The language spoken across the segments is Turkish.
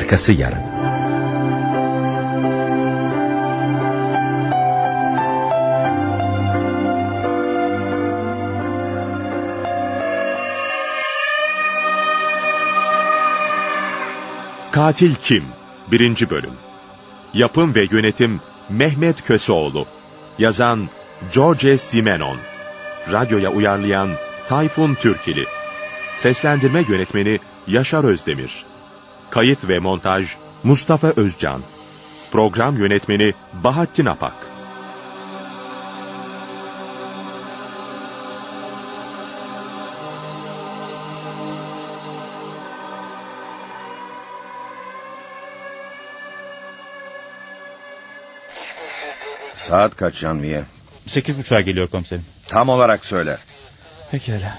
Arkası yarın. Katil Kim? 1. Bölüm Yapım ve Yönetim Mehmet Köseoğlu Yazan George Simenon Radyoya uyarlayan Tayfun Türkili Seslendirme Yönetmeni Yaşar Özdemir Kayıt ve Montaj Mustafa Özcan Program Yönetmeni Bahattin Apak Saat kaç Canviye? Sekiz buçuğa geliyor komiserim. Tam olarak söyle. Pekala.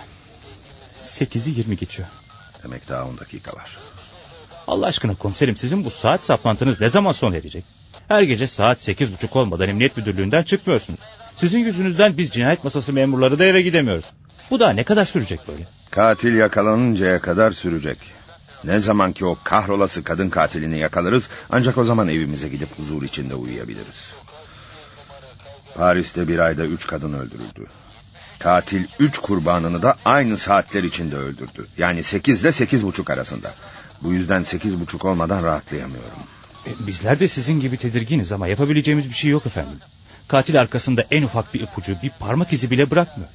Sekizi yirmi geçiyor. Demek daha on dakika var. Allah aşkına komiserim sizin bu saat saplantınız ne zaman sona erecek? Her gece saat sekiz buçuk olmadan emniyet müdürlüğünden çıkmıyorsunuz. Sizin yüzünüzden biz cinayet masası memurları da eve gidemiyoruz. Bu daha ne kadar sürecek böyle? Katil yakalanıncaya kadar sürecek. Ne zaman ki o kahrolası kadın katilini yakalarız... ...ancak o zaman evimize gidip huzur içinde uyuyabiliriz. Paris'te bir ayda üç kadın öldürüldü. Katil üç kurbanını da aynı saatler içinde öldürdü. Yani sekiz ile sekiz buçuk arasında. Bu yüzden sekiz buçuk olmadan rahatlayamıyorum. E, bizler de sizin gibi tedirginiz ama yapabileceğimiz bir şey yok efendim. Katil arkasında en ufak bir ipucu, bir parmak izi bile bırakmıyor.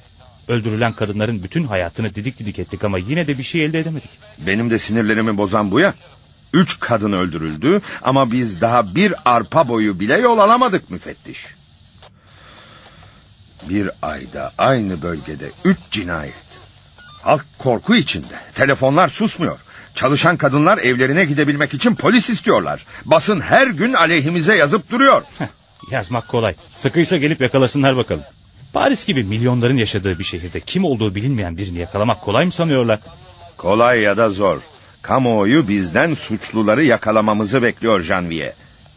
Öldürülen kadınların bütün hayatını didik didik ettik ama yine de bir şey elde edemedik. Benim de sinirlerimi bozan bu ya. Üç kadın öldürüldü ama biz daha bir arpa boyu bile yol alamadık müfettiş. Bir ayda aynı bölgede üç cinayet. Halk korku içinde. Telefonlar susmuyor. Çalışan kadınlar evlerine gidebilmek için polis istiyorlar. Basın her gün aleyhimize yazıp duruyor. Yazmak kolay. Sıkıysa gelip yakalasınlar bakalım. Paris gibi milyonların yaşadığı bir şehirde kim olduğu bilinmeyen birini yakalamak kolay mı sanıyorlar? Kolay ya da zor. Kamuoyu bizden suçluları yakalamamızı bekliyor Janvier.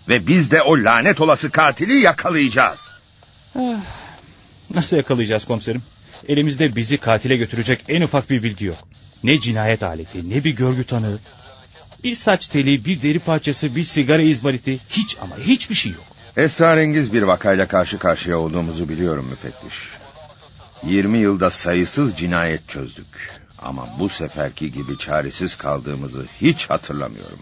Ve biz de o lanet olası katili yakalayacağız. Nasıl yakalayacağız komiserim? Elimizde bizi katile götürecek en ufak bir bilgi yok. Ne cinayet aleti, ne bir görgü tanığı. Bir saç teli, bir deri parçası, bir sigara izmariti. Hiç ama hiçbir şey yok. Esrarengiz bir vakayla karşı karşıya olduğumuzu biliyorum müfettiş. 20 yılda sayısız cinayet çözdük. Ama bu seferki gibi çaresiz kaldığımızı hiç hatırlamıyorum.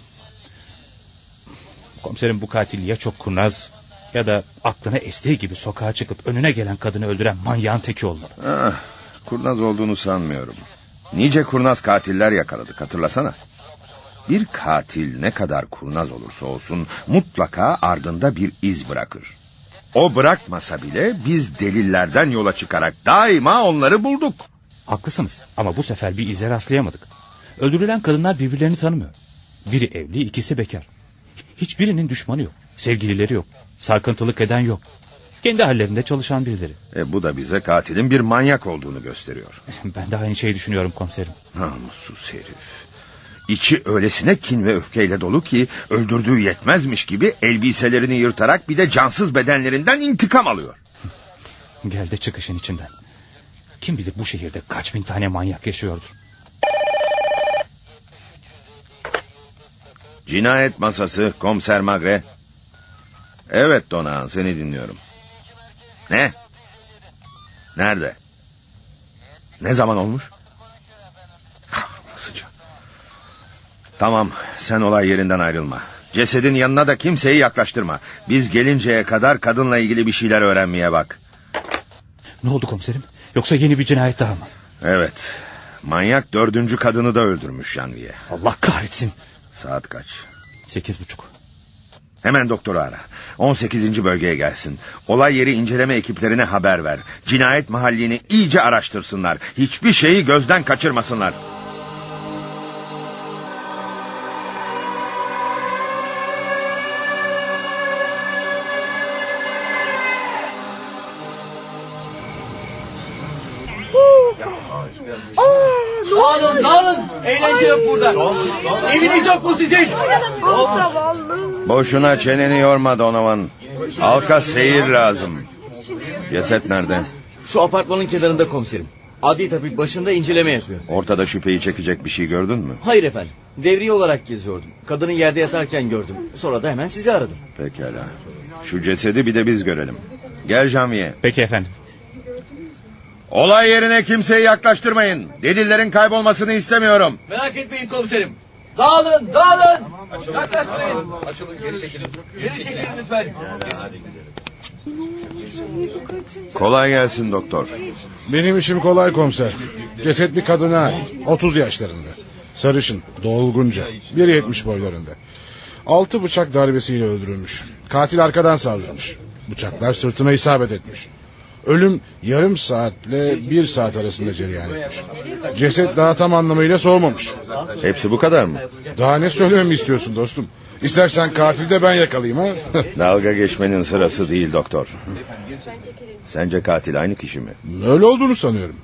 Komiserim bu katil ya çok kurnaz ya da aklına estiği gibi sokağa çıkıp önüne gelen kadını öldüren manyağın teki olmalı. Ah, kurnaz olduğunu sanmıyorum. Nice kurnaz katiller yakaladık hatırlasana. Bir katil ne kadar kurnaz olursa olsun mutlaka ardında bir iz bırakır. O bırakmasa bile biz delillerden yola çıkarak daima onları bulduk. Haklısınız ama bu sefer bir ize rastlayamadık. Öldürülen kadınlar birbirlerini tanımıyor. Biri evli, ikisi bekar. Hiçbirinin düşmanı yok. Sevgilileri yok. Sarkıntılık eden yok. Kendi hallerinde çalışan birileri. E, bu da bize katilin bir manyak olduğunu gösteriyor. Ben de aynı şeyi düşünüyorum komiserim. Namussuz herif. İçi öylesine kin ve öfkeyle dolu ki öldürdüğü yetmezmiş gibi elbiselerini yırtarak bir de cansız bedenlerinden intikam alıyor. Gel de çıkışın içinden. Kim bilir bu şehirde kaç bin tane manyak yaşıyordur. Cinayet masası komiser Magre. Evet Donağan seni dinliyorum. Ne? Nerede? Ne zaman olmuş? Kahrolası. Tamam sen olay yerinden ayrılma. Cesedin yanına da kimseyi yaklaştırma. Biz gelinceye kadar kadınla ilgili bir şeyler öğrenmeye bak. Ne oldu komiserim? Yoksa yeni bir cinayet daha mı? Evet. Manyak dördüncü kadını da öldürmüş Janvier. Allah kahretsin. Saat kaç? Sekiz buçuk. Hemen doktoru ara. 18. bölgeye gelsin. Olay yeri inceleme ekiplerine haber ver. Cinayet mahallini iyice araştırsınlar. Hiçbir şeyi gözden kaçırmasınlar. Dağılın dağılın. Eğlence yok burada. Eviniz yok mu sizin? Boşuna çeneni yorma Donovan. Halka seyir lazım. Ceset nerede? Şu apartmanın kenarında komiserim. Adli tabip başında inceleme yapıyor. Ortada şüpheyi çekecek bir şey gördün mü? Hayır efendim. Devriye olarak geziyordum. Kadını yerde yatarken gördüm. Sonra da hemen sizi aradım. Pekala. Şu cesedi bir de biz görelim. Gel Jamiye. Peki efendim. Olay yerine kimseyi yaklaştırmayın. Delillerin kaybolmasını istemiyorum. Merak etmeyin komiserim. Dağılın, dağılın. Yaklaşmayın. Açılın, geri çekilin. Geri çekilin lütfen. Kolay gelsin doktor. Benim işim kolay komiser. Ceset bir kadına ait. 30 yaşlarında. Sarışın, dolgunca. 1.70 boylarında. Altı bıçak darbesiyle öldürülmüş. Katil arkadan saldırmış. Bıçaklar sırtına isabet etmiş. Ölüm yarım saatle bir saat arasında cereyan etmiş. Ceset daha tam anlamıyla soğumamış. Hepsi bu kadar mı? Daha ne söylememi istiyorsun dostum? İstersen katili de ben yakalayayım ha. Dalga geçmenin sırası değil doktor. Sence katil aynı kişi mi? Öyle olduğunu sanıyorum.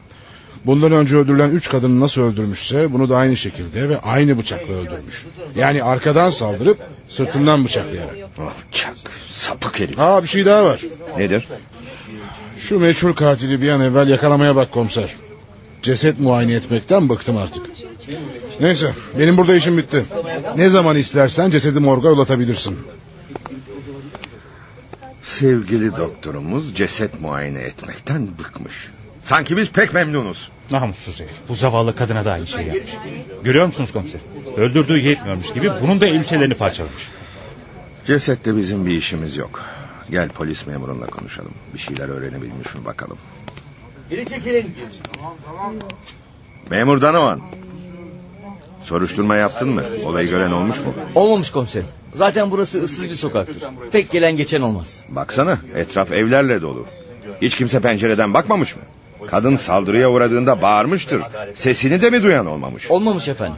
Bundan önce öldürülen üç kadını nasıl öldürmüşse bunu da aynı şekilde ve aynı bıçakla öldürmüş. Yani arkadan saldırıp sırtından bıçaklayarak. Alçak, sapık herif. Aa bir şey daha var. Nedir? Şu meçhul katili bir an evvel yakalamaya bak komiser. Ceset muayene etmekten bıktım artık. Neyse benim burada işim bitti. Ne zaman istersen cesedi morga yollatabilirsin. Sevgili doktorumuz ceset muayene etmekten bıkmış. Sanki biz pek memnunuz. Namussuz herif. Bu zavallı kadına da aynı şey yapmış. Görüyor musunuz komiser? Öldürdüğü yetmiyormuş gibi bunun da elbiselerini parçalamış. Cesette bizim bir işimiz yok. Gel polis memurunla konuşalım. Bir şeyler öğrenebilmiş mi bakalım. Geri çekilin. Memur Danovan. Soruşturma yaptın mı? Olayı gören olmuş mu? Olmamış komiserim. Zaten burası ıssız bir sokaktır. Pek gelen geçen olmaz. Baksana etraf evlerle dolu. Hiç kimse pencereden bakmamış mı? Kadın saldırıya uğradığında bağırmıştır. Sesini de mi duyan olmamış? Olmamış efendim.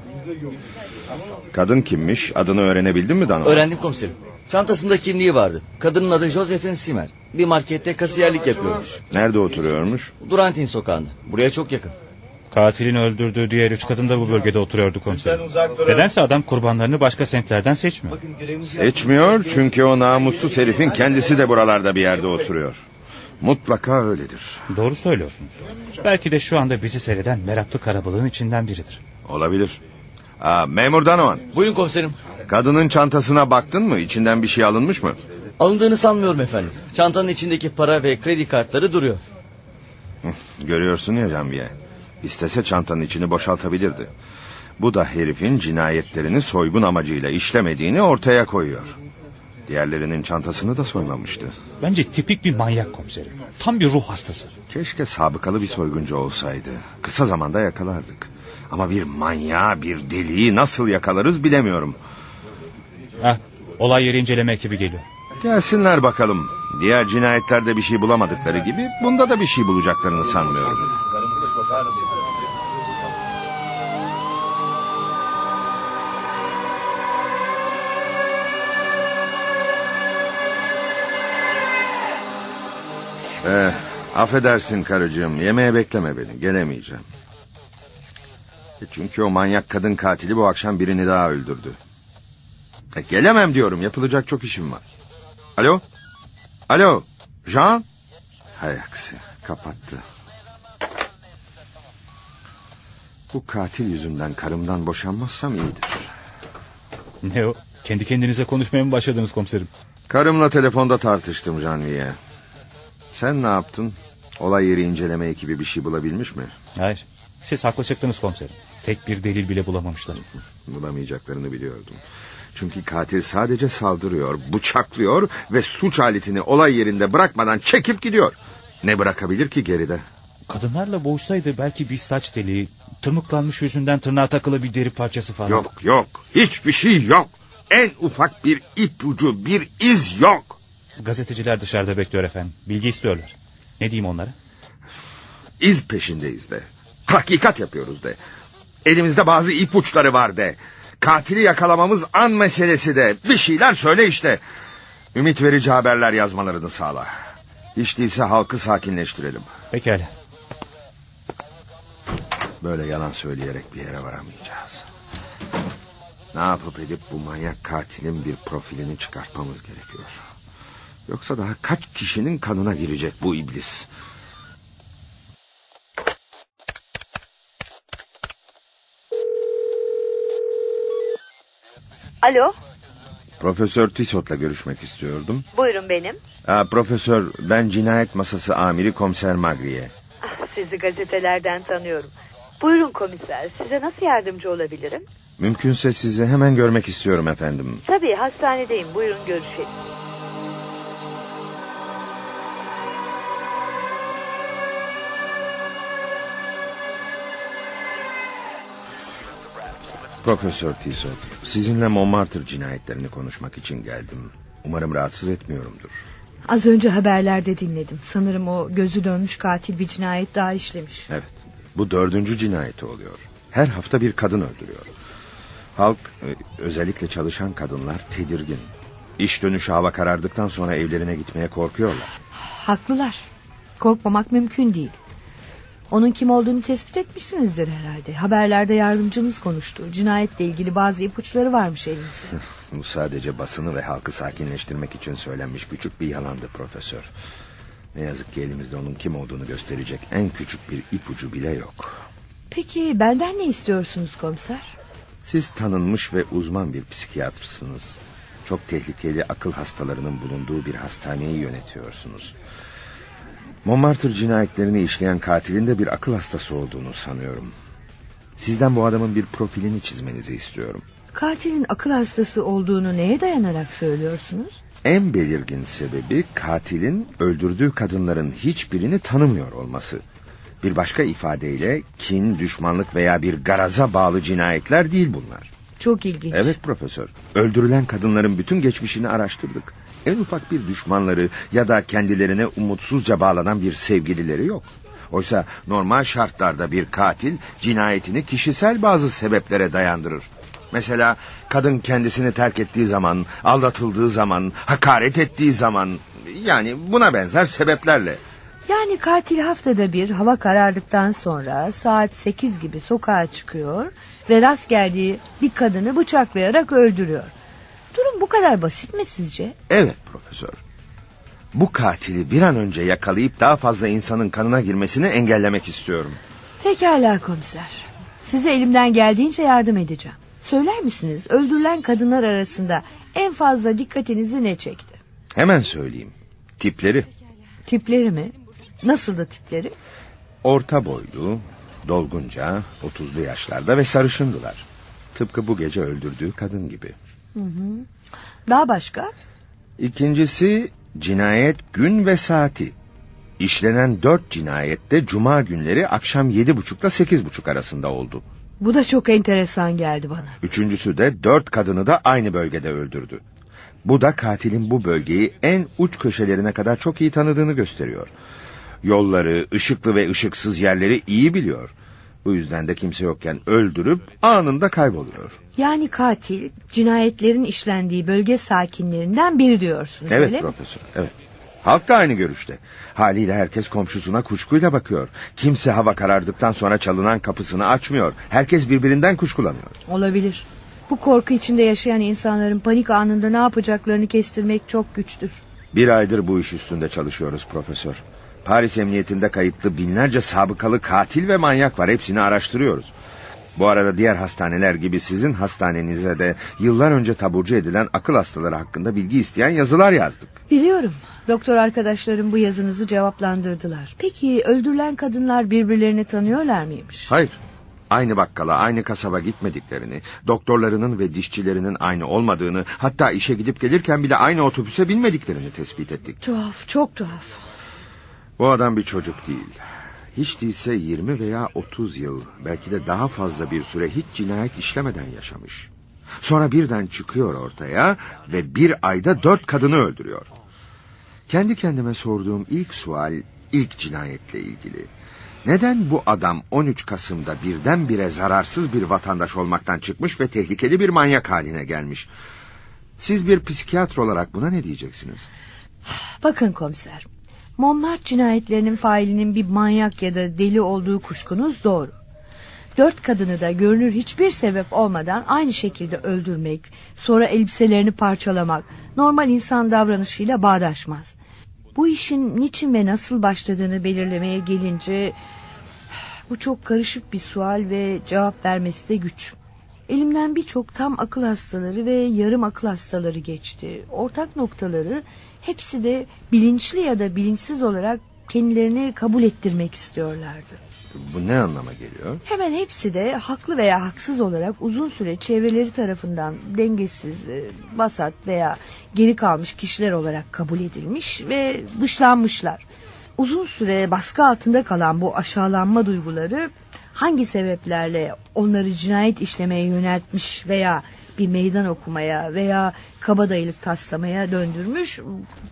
Kadın kimmiş? Adını öğrenebildin mi Danovan? Öğrendim komiserim. Çantasında kimliği vardı. Kadının adı Josephine Simer. Bir markette kasiyerlik yapıyormuş. Nerede oturuyormuş? Durantin sokağında. Buraya çok yakın. Katilin öldürdüğü diğer üç kadın da bu bölgede oturuyordu komiserim. Nedense adam kurbanlarını başka semtlerden seçmiyor. Seçmiyor çünkü o namussuz herifin kendisi de buralarda bir yerde oturuyor. Mutlaka öyledir. Doğru söylüyorsunuz. Belki de şu anda bizi seyreden meraklı karabalığın içinden biridir. Olabilir. Aa, memur Danovan. Buyurun komiserim. Kadının çantasına baktın mı? İçinden bir şey alınmış mı? Alındığını sanmıyorum efendim. Çantanın içindeki para ve kredi kartları duruyor. Görüyorsun ya Canviye. İstese çantanın içini boşaltabilirdi. Bu da herifin cinayetlerini soygun amacıyla işlemediğini ortaya koyuyor. Diğerlerinin çantasını da soymamıştı. Bence tipik bir manyak komiserim. Tam bir ruh hastası. Keşke sabıkalı bir soyguncu olsaydı. Kısa zamanda yakalardık. Ama bir manyağı, bir deliği nasıl yakalarız bilemiyorum. Heh, olay yeri inceleme ekibi geliyor. Gelsinler bakalım. Diğer cinayetlerde bir şey bulamadıkları gibi bunda da bir şey bulacaklarını sanmıyorum. Eh, affedersin karıcığım. Yemeğe bekleme beni. Gelemeyeceğim. E Çünkü o manyak kadın katili bu akşam birini daha öldürdü. E, gelemem diyorum. Yapılacak çok işim var. Alo? Alo? Jean? Hay aksi. Kapattı. Bu katil yüzünden karımdan boşanmazsam iyidir. Ne o? Kendi kendinize konuşmaya mı başladınız komiserim? Karımla telefonda tartıştım Canviye. Sen ne yaptın? Olay yeri inceleme ekibi bir şey bulabilmiş mi? Hayır. Siz haklı çıktınız komiserim. Tek bir delil bile bulamamışlar. Bulamayacaklarını biliyordum. Çünkü katil sadece saldırıyor, bıçaklıyor ve suç aletini olay yerinde bırakmadan çekip gidiyor. Ne bırakabilir ki geride? Kadınlarla boğuşsaydı belki bir saç deliği, tırmıklanmış yüzünden tırnağa takılı bir deri parçası falan. Yok yok, hiçbir şey yok. En ufak bir ipucu, bir iz yok. Gazeteciler dışarıda bekliyor efendim. Bilgi istiyorlar. Ne diyeyim onlara? İz peşindeyiz de. Hakikat yapıyoruz de. Elimizde bazı ipuçları var de. Katili yakalamamız an meselesi de. Bir şeyler söyle işte. Ümit verici haberler yazmalarını sağla. Hiç değilse halkı sakinleştirelim. Pekala. Böyle yalan söyleyerek bir yere varamayacağız. Ne yapıp edip bu manyak katilin bir profilini çıkartmamız gerekiyor. Yoksa daha kaç kişinin kanına girecek bu iblis. Alo, Profesör Tissot'la görüşmek istiyordum. buyurun benim. Aa, profesör ben cinayet masası amiri komiser Magriye. Ah, Sizi gazetelerden tanıyorum. Buyurun komiser, size nasıl yardımcı olabilirim? Mümkünse sizi hemen görmek istiyorum efendim. Tabii hastanedeyim, buyurun görüşelim. Profesör Tissot sizinle Montmartre cinayetlerini konuşmak için geldim. Umarım rahatsız etmiyorumdur. Az önce haberlerde dinledim. Sanırım o gözü dönmüş katil bir cinayet daha işlemiş. Evet bu dördüncü cinayeti oluyor. Her hafta bir kadın öldürüyor. Halk e, özellikle çalışan kadınlar tedirgin. İş dönüşü hava karardıktan sonra evlerine gitmeye korkuyorlar. Haklılar. Korkmamak mümkün değil. Onun kim olduğunu tespit etmişsinizdir herhalde. Haberlerde yardımcınız konuştu. Cinayetle ilgili bazı ipuçları varmış elinizde. Bu sadece basını ve halkı sakinleştirmek için söylenmiş küçük bir yalandı profesör. Ne yazık ki elimizde onun kim olduğunu gösterecek en küçük bir ipucu bile yok. Peki benden ne istiyorsunuz komiser? Siz tanınmış ve uzman bir psikiyatrsınız. Çok tehlikeli akıl hastalarının bulunduğu bir hastaneyi yönetiyorsunuz. Montmartre cinayetlerini işleyen katilin de bir akıl hastası olduğunu sanıyorum. Sizden bu adamın bir profilini çizmenizi istiyorum. Katilin akıl hastası olduğunu neye dayanarak söylüyorsunuz? En belirgin sebebi katilin öldürdüğü kadınların hiçbirini tanımıyor olması. Bir başka ifadeyle kin, düşmanlık veya bir garaza bağlı cinayetler değil bunlar. Çok ilginç. Evet profesör. Öldürülen kadınların bütün geçmişini araştırdık. En ufak bir düşmanları ya da kendilerine umutsuzca bağlanan bir sevgilileri yok. Oysa normal şartlarda bir katil cinayetini kişisel bazı sebeplere dayandırır. Mesela kadın kendisini terk ettiği zaman, aldatıldığı zaman, hakaret ettiği zaman yani buna benzer sebeplerle. Yani katil haftada bir hava karardıktan sonra saat 8 gibi sokağa çıkıyor ve rast geldiği bir kadını bıçaklayarak öldürüyor. Kadar basit mi sizce? Evet profesör. Bu katili bir an önce yakalayıp daha fazla insanın kanına girmesini engellemek istiyorum. Pekala komiser. Size elimden geldiğince yardım edeceğim. Söyler misiniz öldürülen kadınlar arasında en fazla dikkatinizi ne çekti? Hemen söyleyeyim. Tipleri Tipleri mi? Nasıl da tipleri? orta boylu, dolgunca, 30'lu yaşlarda ve sarışındılar. Tıpkı bu gece öldürdüğü kadın gibi. Hı hı. Daha başka? İkincisi cinayet gün ve saati. İşlenen dört cinayette cuma günleri akşam yedi buçukla sekiz buçuk arasında oldu. Bu da çok enteresan geldi bana. Üçüncüsü de dört kadını da aynı bölgede öldürdü. Bu da katilin bu bölgeyi en uç köşelerine kadar çok iyi tanıdığını gösteriyor. Yolları, ışıklı ve ışıksız yerleri iyi biliyor. Bu yüzden de kimse yokken öldürüp anında kayboluyor. Yani katil cinayetlerin işlendiği bölge sakinlerinden biri diyorsunuz Evet öyle mi? profesör, evet. Halk da aynı görüşte. Haliyle herkes komşusuna kuşkuyla bakıyor. Kimse hava karardıktan sonra çalınan kapısını açmıyor. Herkes birbirinden kuşkulanıyor. Olabilir. Bu korku içinde yaşayan insanların panik anında ne yapacaklarını kestirmek çok güçtür. Bir aydır bu iş üstünde çalışıyoruz profesör. Paris Emniyetinde kayıtlı binlerce sabıkalı katil ve manyak var. Hepsini araştırıyoruz. Bu arada diğer hastaneler gibi sizin hastanenize de yıllar önce taburcu edilen akıl hastaları hakkında bilgi isteyen yazılar yazdık. Biliyorum. Doktor arkadaşlarım bu yazınızı cevaplandırdılar. Peki öldürülen kadınlar birbirlerini tanıyorlar mıymış? Hayır. Aynı bakkala, aynı kasaba gitmediklerini, doktorlarının ve dişçilerinin aynı olmadığını, hatta işe gidip gelirken bile aynı otobüse binmediklerini tespit ettik. Tuhaf, çok tuhaf. Bu adam bir çocuk değil. Hiç değilse 20 veya 30 yıl, belki de daha fazla bir süre hiç cinayet işlemeden yaşamış. Sonra birden çıkıyor ortaya ve bir ayda dört kadını öldürüyor. Kendi kendime sorduğum ilk sual ilk cinayetle ilgili. Neden bu adam 13 Kasım'da birdenbire zararsız bir vatandaş olmaktan çıkmış ve tehlikeli bir manyak haline gelmiş? Siz bir psikiyatr olarak buna ne diyeceksiniz? Bakın komiser. Montmartre cinayetlerinin failinin bir manyak ya da deli olduğu kuşkunuz doğru. Dört kadını da görünür hiçbir sebep olmadan aynı şekilde öldürmek, sonra elbiselerini parçalamak normal insan davranışıyla bağdaşmaz. Bu işin niçin ve nasıl başladığını belirlemeye gelince bu çok karışık bir sual ve cevap vermesi de güç. Elimden birçok tam akıl hastaları ve yarım akıl hastaları geçti. Ortak noktaları hepsi de bilinçli ya da bilinçsiz olarak kendilerini kabul ettirmek istiyorlardı. Bu ne anlama geliyor? Hemen hepsi de haklı veya haksız olarak uzun süre çevreleri tarafından dengesiz, e, vasat veya geri kalmış kişiler olarak kabul edilmiş ve dışlanmışlar. Uzun süre baskı altında kalan bu aşağılanma duyguları hangi sebeplerle onları cinayet işlemeye yöneltmiş veya bir meydan okumaya veya kabadayılık taslamaya döndürmüş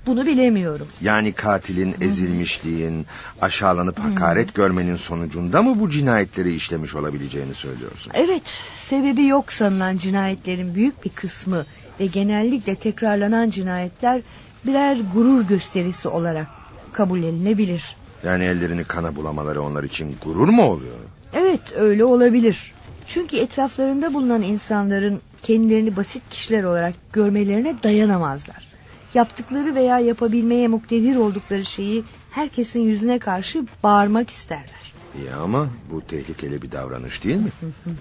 bunu bilemiyorum. Yani katilin ezilmişliğin, aşağılanıp hakaret görmenin sonucunda mı bu cinayetleri işlemiş olabileceğini söylüyorsun? Evet, sebebi yok sanılan cinayetlerin büyük bir kısmı ve genellikle tekrarlanan cinayetler birer gurur gösterisi olarak kabul edilebilir. Yani ellerini kana bulamaları onlar için gurur mu oluyor? Evet, öyle olabilir. Çünkü etraflarında bulunan insanların kendilerini basit kişiler olarak görmelerine dayanamazlar. Yaptıkları veya yapabilmeye muktedir oldukları şeyi herkesin yüzüne karşı bağırmak isterler. İyi ama bu tehlikeli bir davranış değil mi?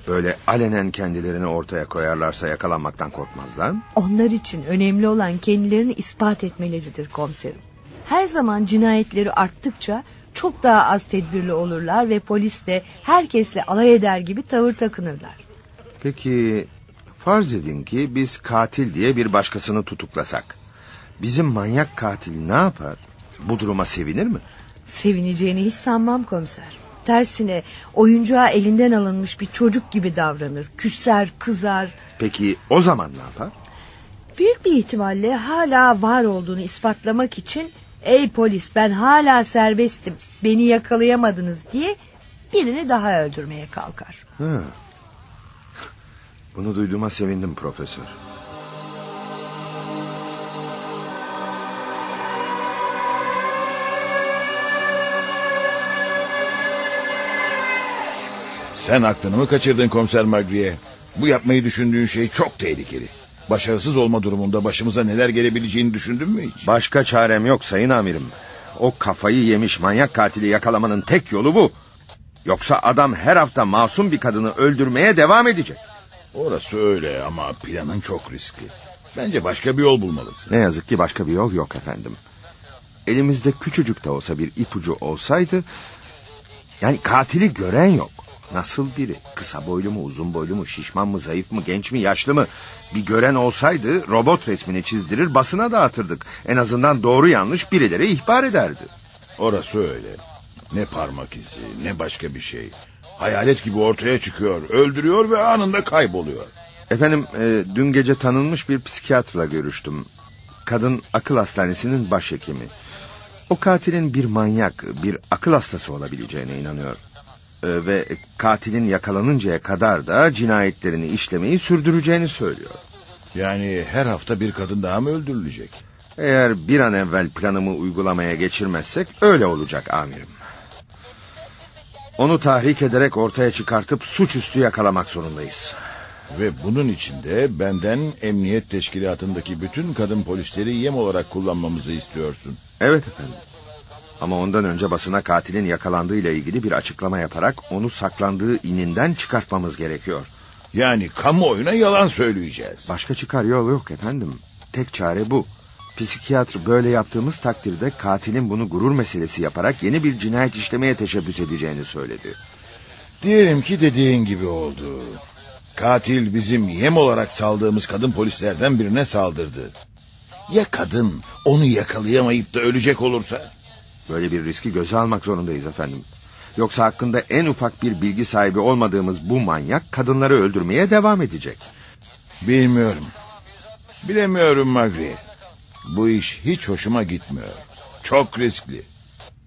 Böyle alenen kendilerini ortaya koyarlarsa yakalanmaktan korkmazlar mı? Onlar için önemli olan kendilerini ispat etmeleridir komiserim. Her zaman cinayetleri arttıkça çok daha az tedbirli olurlar ve polis de herkesle alay eder gibi tavır takınırlar. Peki farz edin ki biz katil diye bir başkasını tutuklasak. Bizim manyak katil ne yapar? Bu duruma sevinir mi? Sevineceğini hiç sanmam komiser. Tersine oyuncağı elinden alınmış bir çocuk gibi davranır. Küser, kızar. Peki o zaman ne yapar? Büyük bir ihtimalle hala var olduğunu ispatlamak için Ey polis ben hala serbestim beni yakalayamadınız diye birini daha öldürmeye kalkar. Hı. Bunu duyduğuma sevindim profesör. Sen aklını mı kaçırdın komiser Magriye? Bu yapmayı düşündüğün şey çok tehlikeli. Başarısız olma durumunda başımıza neler gelebileceğini düşündün mü hiç? Başka çarem yok sayın amirim. O kafayı yemiş manyak katili yakalamanın tek yolu bu. Yoksa adam her hafta masum bir kadını öldürmeye devam edecek. Orası öyle ama planın çok riskli. Bence başka bir yol bulmalısın. Ne yazık ki başka bir yol yok efendim. Elimizde küçücük de olsa bir ipucu olsaydı... Yani katili gören yok. Nasıl biri? Kısa boylu mu, uzun boylu mu, şişman mı, zayıf mı, genç mi, yaşlı mı? Bir gören olsaydı robot resmini çizdirir basına dağıtırdık. En azından doğru yanlış birileri ihbar ederdi. Orası öyle. Ne parmak izi, ne başka bir şey. Hayalet gibi ortaya çıkıyor, öldürüyor ve anında kayboluyor. Efendim, e, dün gece tanınmış bir psikiyatrla görüştüm. Kadın akıl hastanesinin başhekimi. O katilin bir manyak, bir akıl hastası olabileceğine inanıyor. E, ve katilin yakalanıncaya kadar da cinayetlerini işlemeyi sürdüreceğini söylüyor. Yani her hafta bir kadın daha mı öldürülecek? Eğer bir an evvel planımı uygulamaya geçirmezsek öyle olacak amirim. Onu tahrik ederek ortaya çıkartıp suçüstü yakalamak zorundayız. Ve bunun için de benden emniyet teşkilatındaki bütün kadın polisleri yem olarak kullanmamızı istiyorsun. Evet efendim. Ama ondan önce basına katilin yakalandığıyla ilgili bir açıklama yaparak onu saklandığı ininden çıkartmamız gerekiyor. Yani kamuoyuna yalan söyleyeceğiz. Başka çıkar yol yok efendim. Tek çare bu. Psikiyatr böyle yaptığımız takdirde katilin bunu gurur meselesi yaparak yeni bir cinayet işlemeye teşebbüs edeceğini söyledi. Diyelim ki dediğin gibi oldu. Katil bizim yem olarak saldığımız kadın polislerden birine saldırdı. Ya kadın onu yakalayamayıp da ölecek olursa? Böyle bir riski göze almak zorundayız efendim. Yoksa hakkında en ufak bir bilgi sahibi olmadığımız bu manyak kadınları öldürmeye devam edecek. Bilmiyorum. Bilemiyorum Magri. Bu iş hiç hoşuma gitmiyor. Çok riskli.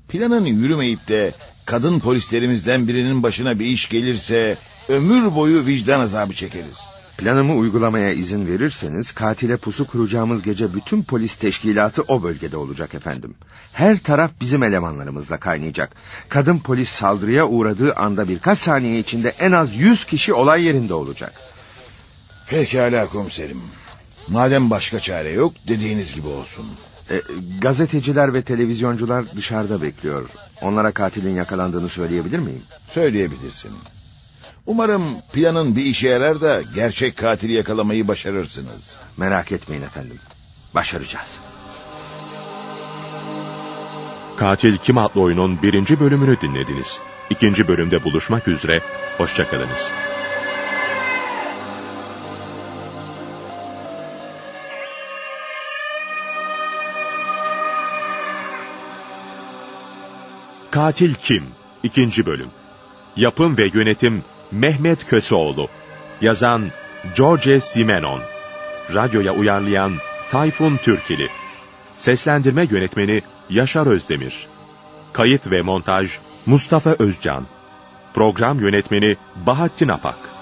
Planın yürümeyip de kadın polislerimizden birinin başına bir iş gelirse ömür boyu vicdan azabı çekeriz. Planımı uygulamaya izin verirseniz katile pusu kuracağımız gece bütün polis teşkilatı o bölgede olacak efendim. Her taraf bizim elemanlarımızla kaynayacak. Kadın polis saldırıya uğradığı anda birkaç saniye içinde en az yüz kişi olay yerinde olacak. Pekala komiserim. Madem başka çare yok dediğiniz gibi olsun. E, gazeteciler ve televizyoncular dışarıda bekliyor. Onlara katilin yakalandığını söyleyebilir miyim? Söyleyebilirsin. Umarım planın bir işe yarar da gerçek katili yakalamayı başarırsınız. Merak etmeyin efendim. Başaracağız. Katil Kim adlı oyunun birinci bölümünü dinlediniz. İkinci bölümde buluşmak üzere, hoşçakalınız. Katil Kim? İkinci bölüm. Yapım ve yönetim Mehmet Köseoğlu. Yazan George Simenon. Radyoya uyarlayan Tayfun Türkili. Seslendirme yönetmeni Yaşar Özdemir. Kayıt ve montaj Mustafa Özcan. Program yönetmeni Bahattin Apak.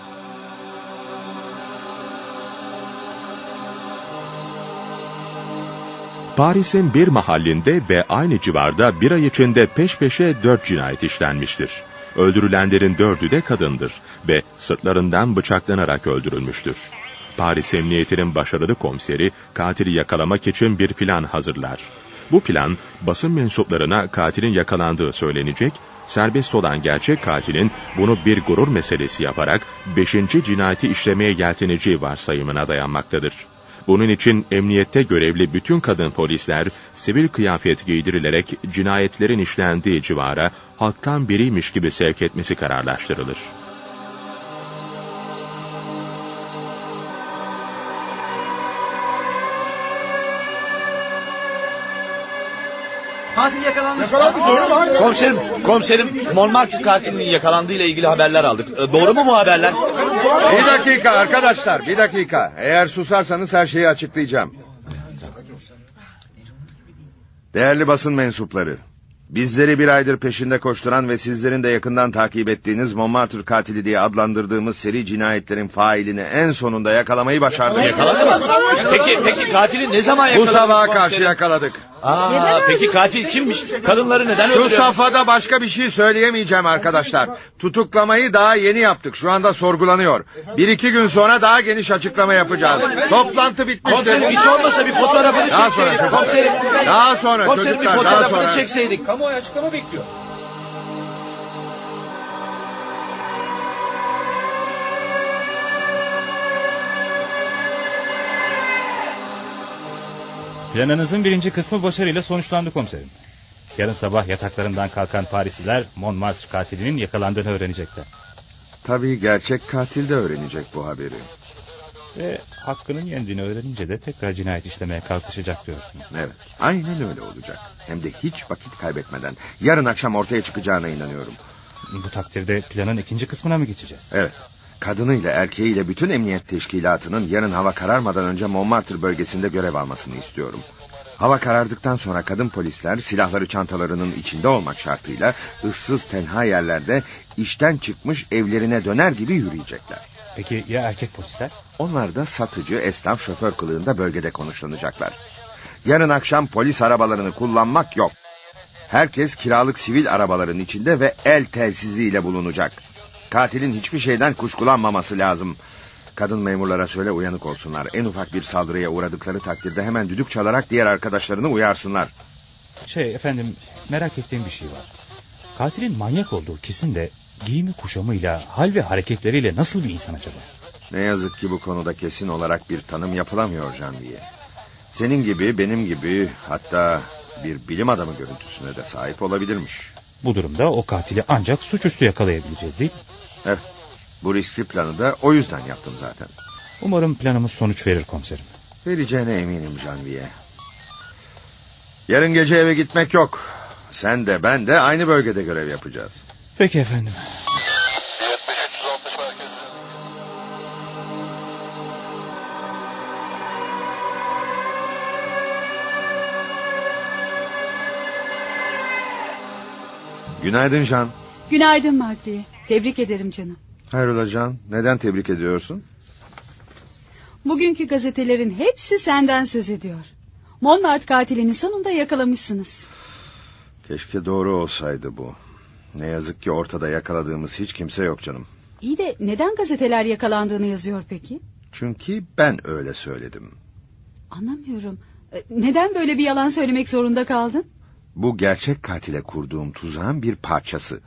Paris'in bir mahallinde ve aynı civarda bir ay içinde peş peşe dört cinayet işlenmiştir. Öldürülenlerin dördü de kadındır ve sırtlarından bıçaklanarak öldürülmüştür. Paris Emniyeti'nin başarılı komiseri katili yakalamak için bir plan hazırlar. Bu plan basın mensuplarına katilin yakalandığı söylenecek, serbest olan gerçek katilin bunu bir gurur meselesi yaparak beşinci cinayeti işlemeye yelteneceği varsayımına dayanmaktadır. Bunun için emniyette görevli bütün kadın polisler sivil kıyafet giydirilerek cinayetlerin işlendiği civara halktan biriymiş gibi sevk etmesi kararlaştırılır. Katil yakalanmış. Komiserim, komiserim Montmartre katilinin yakalandığıyla ilgili haberler aldık. E, Doğru mu bu haberler? Bir dakika arkadaşlar, bir dakika. Eğer susarsanız her şeyi açıklayacağım. Değerli basın mensupları, bizleri bir aydır peşinde koşturan ve sizlerin de yakından takip ettiğiniz Montmartre katili diye adlandırdığımız seri cinayetlerin failini en sonunda yakalamayı başardık. Yakaladı mı? Peki, peki katili ne zaman Bu yakaladınız sabaha karşı komiserim? yakaladık. Aa, peki katil kimmiş? Kadınları neden Şu öldürüyor? safhada başka bir şey söyleyemeyeceğim arkadaşlar. Tutuklamayı daha yeni yaptık. Şu anda sorgulanıyor. Bir iki gün sonra daha geniş açıklama yapacağız. Toplantı bitmiştir. Komiserim hiç olmasa bir fotoğrafını Daha sonra çekseydik. çocuklar. Komiserim, Daha sonra komiserim bir çocuklar, daha fotoğrafını sonra. çekseydik. Kamuoyu açıklama bekliyor. Planınızın birinci kısmı başarıyla sonuçlandı komiserim. Yarın sabah yataklarından kalkan Parisliler Montmartre katilinin yakalandığını öğrenecekler. Tabii gerçek katil de öğrenecek bu haberi. Ve hakkının yendiğini öğrenince de tekrar cinayet işlemeye kalkışacak diyorsunuz. Evet, aynen öyle olacak. Hem de hiç vakit kaybetmeden. Yarın akşam ortaya çıkacağına inanıyorum. Bu takdirde planın ikinci kısmına mı geçeceğiz? Evet. Kadınıyla erkeğiyle bütün emniyet teşkilatının yarın hava kararmadan önce Montmartre bölgesinde görev almasını istiyorum. Hava karardıktan sonra kadın polisler silahları çantalarının içinde olmak şartıyla ıssız tenha yerlerde işten çıkmış evlerine döner gibi yürüyecekler. Peki ya erkek polisler? Onlar da satıcı, esnaf, şoför kılığında bölgede konuşlanacaklar. Yarın akşam polis arabalarını kullanmak yok. Herkes kiralık sivil arabaların içinde ve el telsiziyle bulunacak. Katilin hiçbir şeyden kuşkulanmaması lazım. Kadın memurlara söyle uyanık olsunlar. En ufak bir saldırıya uğradıkları takdirde hemen düdük çalarak diğer arkadaşlarını uyarsınlar. Şey efendim merak ettiğim bir şey var. Katilin manyak olduğu kesin de giyimi kuşamıyla hal ve hareketleriyle nasıl bir insan acaba? Ne yazık ki bu konuda kesin olarak bir tanım yapılamıyor Janvier. Senin gibi, benim gibi hatta bir bilim adamı görüntüsüne de sahip olabilirmiş. Bu durumda o katili ancak suçüstü yakalayabileceğiz değil mi? Evet. Bu riskli planı da o yüzden yaptım zaten. Umarım planımız sonuç verir komiserim. Vereceğine eminim Janvier. Yarın gece eve gitmek yok. Sen de ben de aynı bölgede görev yapacağız. Peki efendim. Günaydın Can. Günaydın Magriye. Tebrik ederim canım. Hayrola Can, neden tebrik ediyorsun? Bugünkü gazetelerin hepsi senden söz ediyor. Montmartre katilini sonunda yakalamışsınız. Keşke doğru olsaydı bu. Ne yazık ki ortada yakaladığımız hiç kimse yok canım. İyi de neden gazeteler yakalandığını yazıyor peki? Çünkü ben öyle söyledim. Anlamıyorum. E, Neden böyle bir yalan söylemek zorunda kaldın? Bu gerçek katile kurduğum tuzağın bir parçası.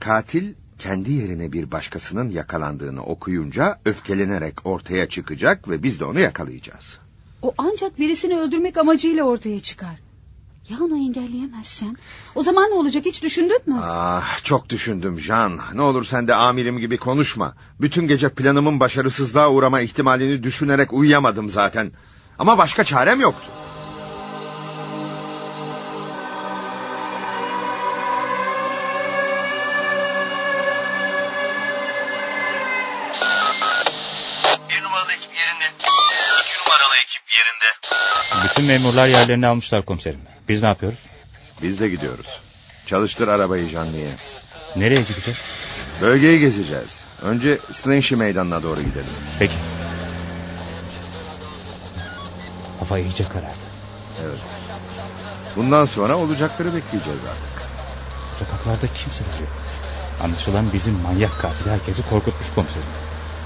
Katil kendi yerine bir başkasının yakalandığını okuyunca öfkelenerek ortaya çıkacak ve biz de onu yakalayacağız. O ancak birisini öldürmek amacıyla ortaya çıkar. Ya onu engelleyemezsen? O zaman ne olacak hiç düşündün mü? Ah çok düşündüm Jean. Ne olur sen de amirim gibi konuşma. Bütün gece planımın başarısızlığa uğrama ihtimalini düşünerek uyuyamadım zaten. Ama başka çarem yoktu. Memurlar yerlerini almışlar komiserim. Biz ne yapıyoruz? Biz de gidiyoruz. Çalıştır arabayı Canlı'ya. Nereye gideceğiz? Bölgeyi gezeceğiz. Önce Slenshi meydanına doğru gidelim. Peki. Hava iyice karardı. Evet. Bundan sonra olacakları bekleyeceğiz artık. Sokaklarda kimseler yok. Anlaşılan bizim manyak katil herkesi korkutmuş komiserim.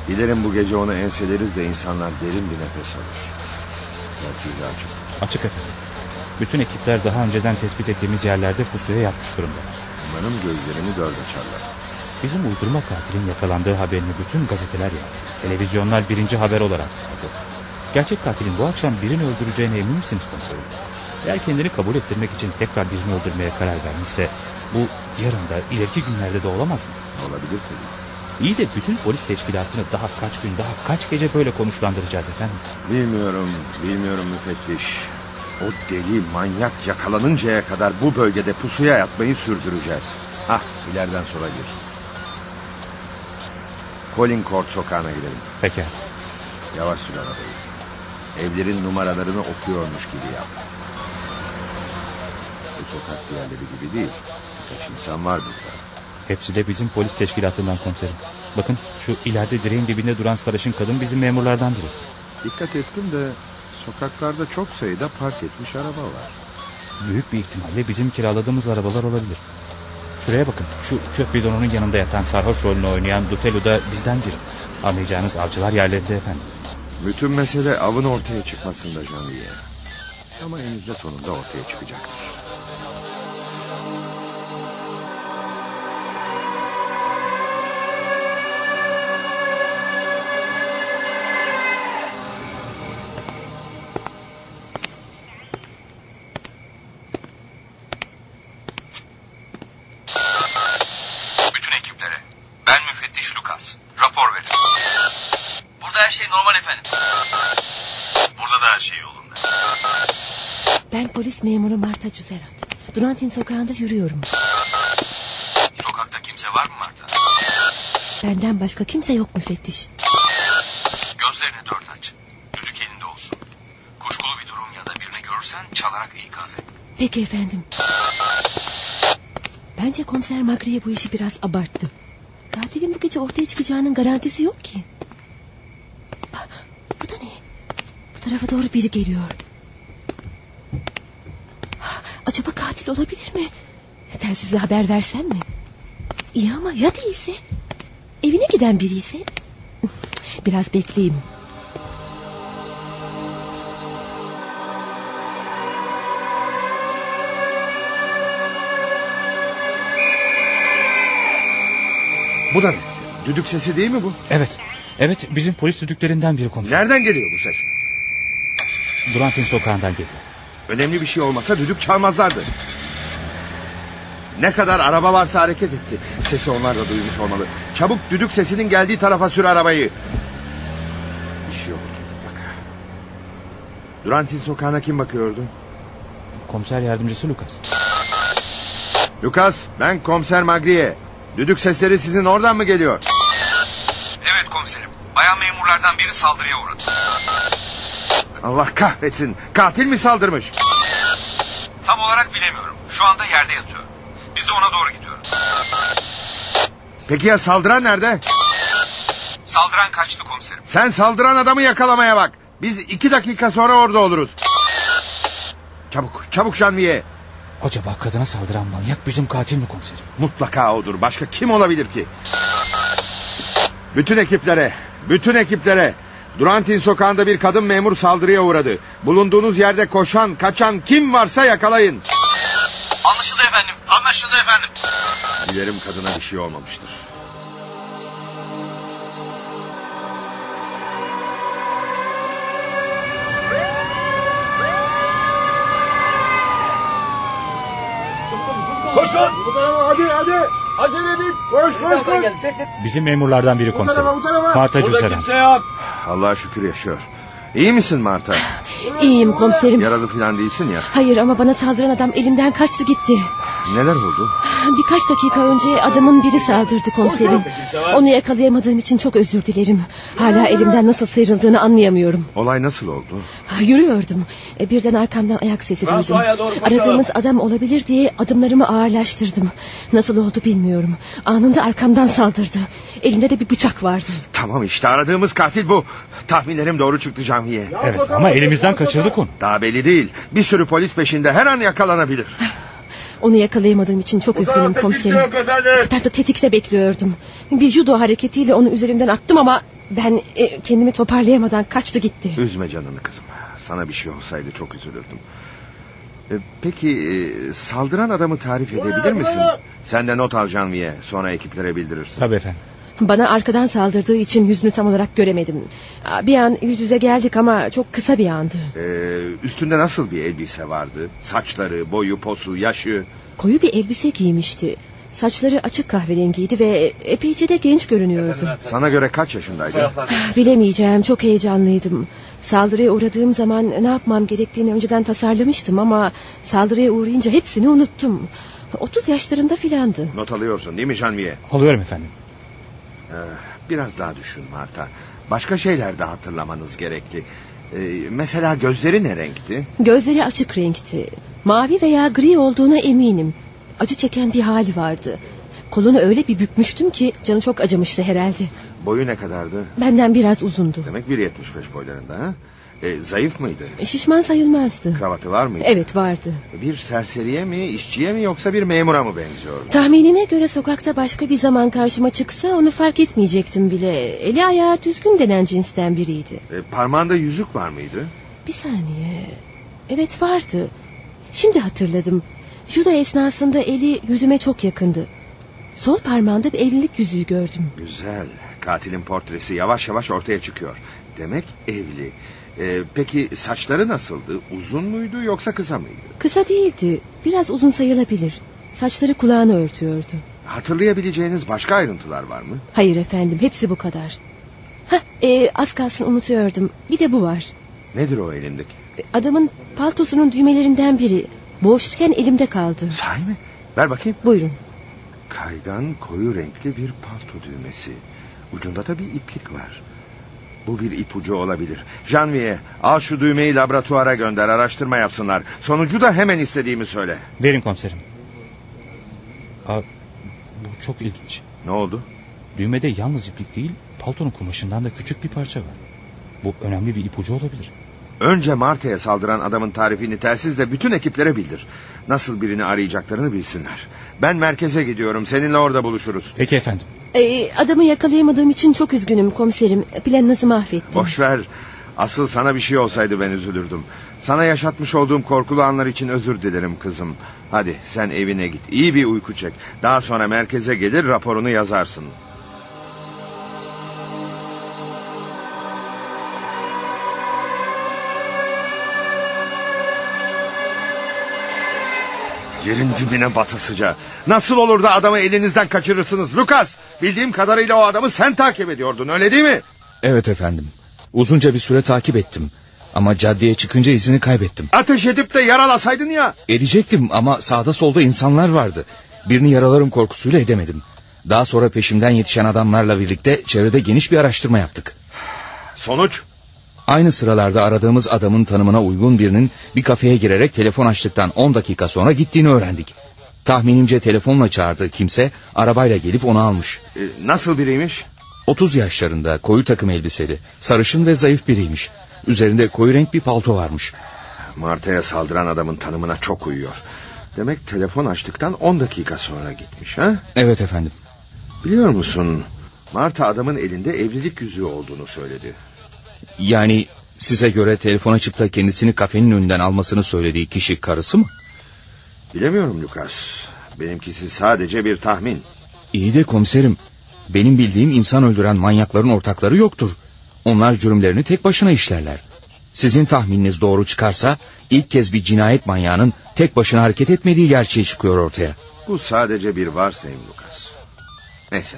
Dilerim bu gece onu enseleriz de insanlar derin bir nefes alır. Telsizi açık. Açık efendim. Bütün ekipler daha önceden tespit ettiğimiz yerlerde pusuya yatmış durumdalar. Umarım gözlerini dört açarlar. Bizim uydurma katilin yakalandığı haberini bütün gazeteler yazdı. Televizyonlar birinci haber olarak aldı. Gerçek katilin bu akşam birini öldüreceğine emin misiniz komiserim? Eğer kendini kabul ettirmek için tekrar birini öldürmeye karar vermişse... ...bu yarın da ileriki günlerde de olamaz mı? Olabilir tabii. İyi de bütün polis teşkilatını daha kaç gün, daha kaç gece böyle konuşlandıracağız efendim? Bilmiyorum, bilmiyorum müfettiş. O deli manyak yakalanıncaya kadar bu bölgede pusuya yatmayı sürdüreceğiz. Hah, ileriden sola gir. Colin Court sokağına gidelim. Peki. Yavaş sür arabayı. Evlerin numaralarını okuyormuş gibi yap. Bu sokak diğerleri gibi değil. Birkaç insan var burada. Hepsi de bizim polis teşkilatından komiserim. Bakın şu ileride direğin dibinde duran sarışın kadın bizim memurlardan biri. Dikkat ettim de sokaklarda çok sayıda park etmiş araba var. Büyük bir ihtimalle bizim kiraladığımız arabalar olabilir. Şuraya bakın. Şu çöp bidonunun yanında yatan sarhoş rolünü oynayan Dutelu da bizden biri. Anlayacağınız avcılar yerlerinde efendim. Bütün mesele avın ortaya çıkmasında Canlı'ya. Ama eninde sonunda ortaya çıkacaktır. Polis memuru Marta Cüzerat. Durantin sokağında yürüyorum. Sokakta kimse var mı Marta? Benden başka kimse yok müfettiş. Gözlerini dört aç. Düdük elinde olsun. Kuşkulu bir durum ya da birini görürsen çalarak ikaz et. Peki efendim. Bence komiser Magriye bu işi biraz abarttı. Katilin bu gece ortaya çıkacağının garantisi yok ki. Bu da ne? Bu tarafa doğru biri geliyor. Ah, Acaba katil olabilir mi? Telsizle haber versem mi? İyi ama ya değilse? Evine giden biri ise? Biraz bekleyeyim. Bu da ne? Düdük sesi değil mi bu? Evet. Evet bizim polis düdüklerinden biri komiserim. Nereden geliyor bu ses? Durantin sokağından geliyor. Önemli bir şey olmasa düdük çalmazlardı. Ne kadar araba varsa hareket etti. Sesi onlar da duymuş olmalı. Çabuk düdük sesinin geldiği tarafa sür arabayı. Bir şey yok mutlaka. Durantin sokağına kim bakıyordu? Komiser yardımcısı Lucas. Lucas ben komiser Magriye. Düdük sesleri sizin oradan mı geliyor? Evet komiserim. Bayan memurlardan biri saldırıya uğradı. Allah kahretsin. Katil mi saldırmış? Tam olarak bilemiyorum. Şu anda yerde yatıyor. Biz de ona doğru gidiyoruz. Peki ya saldıran nerede? Saldıran kaçtı komiserim. Sen saldıran adamı yakalamaya bak. Biz iki dakika sonra orada oluruz. Çabuk, çabuk Janvier. Acaba kadına saldıran manyak bizim katil mi komiserim? Mutlaka odur. Başka kim olabilir ki? Bütün ekiplere, bütün ekiplere. Durantin sokağında bir kadın memur saldırıya uğradı. Bulunduğunuz yerde koşan, kaçan kim varsa yakalayın. Anlaşıldı efendim. Anlaşıldı efendim. Dilerim kadına bir şey olmamıştır. Koşun! Bu tarafa hadi hadi! Acele edin! Koş koş koş! Bizim memurlardan biri Bu tarafa komiserim. bu tarafa! Kartacı kimse yok. Allah'a şükür yaşıyor. İyi misin Marta? İyiyim komiserim. Yaralı falan değilsin ya. Hayır ama bana saldıran adam elimden kaçtı gitti. Neler oldu? Birkaç dakika önce adamın biri saldırdı komiserim. Onu yakalayamadığım için çok özür dilerim. Hala elimden nasıl sıyrıldığını anlayamıyorum. Olay nasıl oldu? Ha, Yürüyordum. E, birden arkamdan ayak sesi duydum. Aradığımız adam olabilir diye adımlarımı ağırlaştırdım. Nasıl oldu bilmiyorum. Anında arkamdan saldırdı. Elinde de bir bıçak vardı. Tamam işte aradığımız katil bu. Tahminlerim doğru çıktı Camiye. Evet ama elimizden kaçırdık onu. Daha belli değil. Bir sürü polis peşinde her an yakalanabilir. Onu yakalayamadığım için çok üzgünüm komiserim. O kadar da tetikte bekliyordum. Bir judo hareketiyle onu üzerimden attım ama... ...ben e, kendimi toparlayamadan kaçtı gitti. Üzme canını kızım. Sana bir şey olsaydı çok üzülürdüm. E, Peki e, saldıran adamı tarif edebilir misin? Sen de not al Canviye. Sonra ekiplere bildirirsin. Tabii efendim. Bana arkadan saldırdığı için yüzünü tam olarak göremedim. Bir an yüz yüze geldik ama çok kısa bir andı. E, üstünde nasıl bir elbise vardı? Saçları, boyu, posu, yaşı. Koyu bir elbise giymişti. Saçları açık kahverengiydi ve epeyce de genç görünüyordu. Sana göre kaç yaşındaydı? Bilemeyeceğim çok heyecanlıydım. Saldırıya uğradığım zaman ne yapmam gerektiğini önceden tasarlamıştım ama saldırıya uğrayınca hepsini unuttum. 30 yaşlarında filandı. Not alıyorsun değil mi Canviye? Alıyorum efendim. Ee, biraz daha düşün Marta. Başka şeyler de hatırlamanız gerekli. Ee, mesela gözleri ne renkti? Gözleri açık renkti. Mavi veya gri olduğuna eminim. Acı çeken bir hali vardı. Kolunu öyle bir bükmüştüm ki canı çok acımıştı herhalde. Boyu ne kadardı? Benden biraz uzundu. Demek 1.75 boylarında ha? Ee, zayıf mıydı? Şişman sayılmazdı. Kravatı var mıydı? Evet vardı. Bir serseriye mi, işçiye mi yoksa bir memura mı benziyordu? Tahminime göre sokakta başka bir zaman karşıma çıksa onu fark etmeyecektim bile. Eli ayağı düzgün denen cinsten biriydi. Ee, parmağında yüzük var mıydı? Bir saniye. Evet vardı. Şimdi hatırladım. Judo esnasında eli yüzüme çok yakındı. Sol parmağında bir evlilik yüzüğü gördüm. Güzel. Katilin portresi yavaş yavaş ortaya çıkıyor. Demek evli. Ee, peki saçları nasıldı? Uzun muydu yoksa kısa mıydı? Kısa değildi. Biraz uzun sayılabilir. Saçları kulağını örtüyordu. Hatırlayabileceğiniz başka ayrıntılar var mı? Hayır efendim hepsi bu kadar. Hah, e, az kalsın unutuyordum. Bir de bu var. Nedir o elindeki? E, Adamın paltosunun düğmelerinden biri. Boğuşurken elimde kaldı. Sahi mi? Ver bakayım. Buyurun. Kaygan koyu renkli bir palto düğmesi. Ucunda da bir iplik var. Bu bir ipucu olabilir. Janvier al şu düğmeyi laboratuvara gönder araştırma yapsınlar. Sonucu da hemen istediğimi söyle. Verin komiserim. Aa, bu çok ilginç. Ne oldu? Düğmede yalnız iplik değil, paltonun kumaşından da küçük bir parça var. Bu önemli bir ipucu olabilir. Önce Marta'ya saldıran adamın tarifini telsizle bütün ekiplere bildir. Nasıl birini arayacaklarını bilsinler. Ben merkeze gidiyorum. Seninle orada buluşuruz. Peki efendim. E, adamı yakalayamadığım için çok üzgünüm komiserim. Planınızı mahvettim. Boş ver. Asıl sana bir şey olsaydı ben üzülürdüm. Sana yaşatmış olduğum korkulu anlar için özür dilerim kızım. Hadi sen evine git. İyi bir uyku çek. Daha sonra merkeze gelir raporunu yazarsın. Yerin dibine batasıca. Nasıl olur da adamı elinizden kaçırırsınız Lucas? Bildiğim kadarıyla o adamı sen takip ediyordun öyle değil mi? Evet efendim. Uzunca bir süre takip ettim. Ama caddeye çıkınca izini kaybettim. Ateş edip de yaralasaydın ya. Edecektim ama sağda solda insanlar vardı. Birini yaralarım korkusuyla edemedim. Daha sonra peşimden yetişen adamlarla birlikte çevrede geniş bir araştırma yaptık. Sonuç? Aynı sıralarda aradığımız adamın tanımına uygun birinin bir kafeye girerek telefon açtıktan 10 dakika sonra gittiğini öğrendik. Tahminimce telefonla çağırdığı kimse arabayla gelip onu almış. Ee, nasıl biriymiş? 30 yaşlarında koyu takım elbiseli, sarışın ve zayıf biriymiş. Üzerinde koyu renk bir palto varmış. Marta'ya saldıran adamın tanımına çok uyuyor. Demek telefon açtıktan 10 dakika sonra gitmiş ha? Evet efendim. Biliyor musun? Marta adamın elinde evlilik yüzüğü olduğunu söyledi. Yani size göre telefon açıp da kendisini kafenin önünden almasını söylediği kişi karısı mı? Bilemiyorum Lucas. Benimkisi sadece bir tahmin. İyi de komiserim. Benim bildiğim insan öldüren manyakların ortakları yoktur. Onlar cürümlerini tek başına işlerler. Sizin tahmininiz doğru çıkarsa ilk kez bir cinayet manyağının tek başına hareket etmediği gerçeği çıkıyor ortaya. Bu sadece bir varsayım Lucas. Neyse.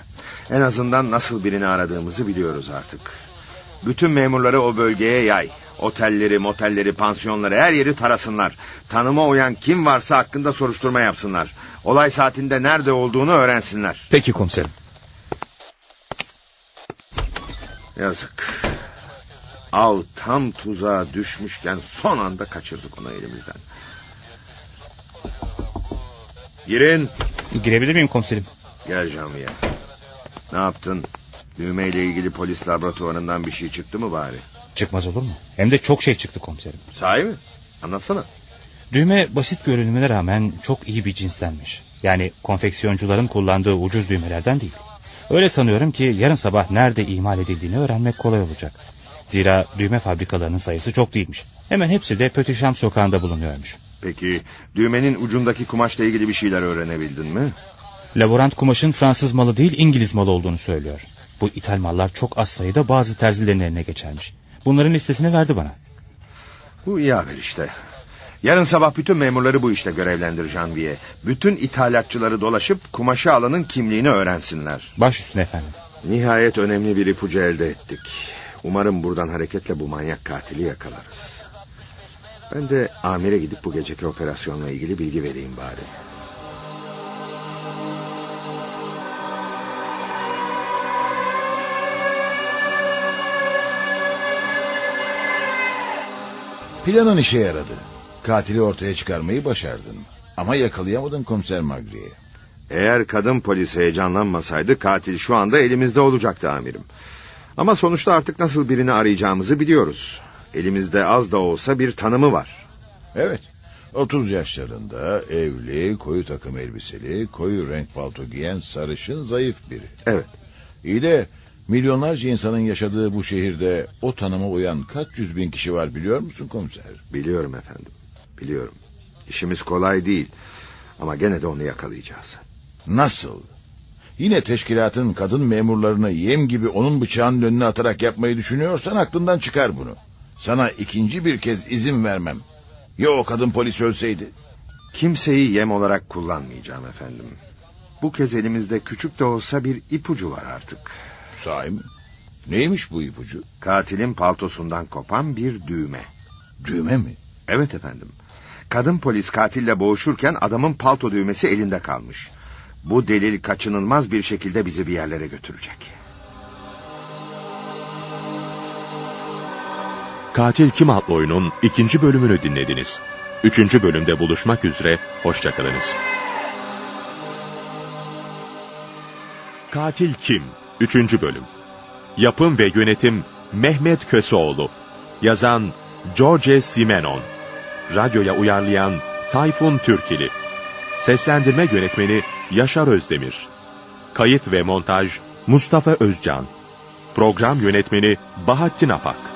En azından nasıl birini aradığımızı biliyoruz artık. Bütün memurları o bölgeye yay. Otelleri, motelleri, pansiyonları her yeri tarasınlar. Tanıma uyan kim varsa hakkında soruşturma yapsınlar. Olay saatinde nerede olduğunu öğrensinler. Peki komiserim. Yazık. Av tam tuzağa düşmüşken son anda kaçırdık onu elimizden. Girin. Girebilir miyim komiserim? Gel camiye. Ne yaptın? Düğmeyle ilgili polis laboratuvarından bir şey çıktı mı bari? Çıkmaz olur mu? Hem de çok şey çıktı komiserim. Sahi mi? Anlatsana. Düğme basit görünümüne rağmen çok iyi bir cinslenmiş. Yani konfeksiyoncuların kullandığı ucuz düğmelerden değil. Öyle sanıyorum ki yarın sabah nerede imal edildiğini öğrenmek kolay olacak. Zira düğme fabrikalarının sayısı çok değilmiş. Hemen hepsi de Pötüşam sokağında bulunuyormuş. Peki düğmenin ucundaki kumaşla ilgili bir şeyler öğrenebildin mi? Laborant kumaşın Fransız malı değil İngiliz malı olduğunu söylüyor. Bu ithal mallar çok az sayıda bazı terzilerin eline geçermiş. Bunların listesini verdi bana. Bu iyi haber işte. Yarın sabah bütün memurları bu işte görevlendir Janvier. Bütün ithalatçıları dolaşıp kumaşı alanın kimliğini öğrensinler. Baş üstüne efendim. Nihayet önemli bir ipucu elde ettik. Umarım buradan hareketle bu manyak katili yakalarız. Ben de amire gidip bu geceki operasyonla ilgili bilgi vereyim bari. Planın işe yaradı. Katili ortaya çıkarmayı başardın. Ama yakalayamadın komiser Magri'yi. Eğer kadın polis heyecanlanmasaydı katil şu anda elimizde olacaktı amirim. Ama sonuçta artık nasıl birini arayacağımızı biliyoruz. Elimizde az da olsa bir tanımı var. Evet. 30 yaşlarında evli, koyu takım elbiseli, koyu renk palto giyen sarışın zayıf biri. Evet. İyi de milyonlarca insanın yaşadığı bu şehirde o tanıma uyan kaç yüz bin kişi var biliyor musun komiser? Biliyorum efendim. Biliyorum. İşimiz kolay değil. Ama gene de onu yakalayacağız. Nasıl? Yine teşkilatın kadın memurlarını yem gibi onun bıçağının önüne atarak yapmayı düşünüyorsan aklından çıkar bunu. Sana ikinci bir kez izin vermem. Ya o kadın polis ölseydi? Kimseyi yem olarak kullanmayacağım efendim. Bu kez elimizde küçük de olsa bir ipucu var artık. Sahi mi? Neymiş bu ipucu? Katilin paltosundan kopan bir düğme. Düğme mi? Evet efendim. Kadın polis katille boğuşurken adamın palto düğmesi elinde kalmış. Bu delil kaçınılmaz bir şekilde bizi bir yerlere götürecek. Katil Kim adlı oyunun ikinci bölümünü dinlediniz. Üçüncü bölümde buluşmak üzere, hoşçakalınız. Katil Kim? Üçüncü bölüm. Yapım ve yönetim Mehmet Köseoğlu. Yazan George Simenon. Radyoya uyarlayan Tayfun Türkili. Seslendirme yönetmeni Yaşar Özdemir. Kayıt ve montaj Mustafa Özcan. Program yönetmeni Bahattin Apak.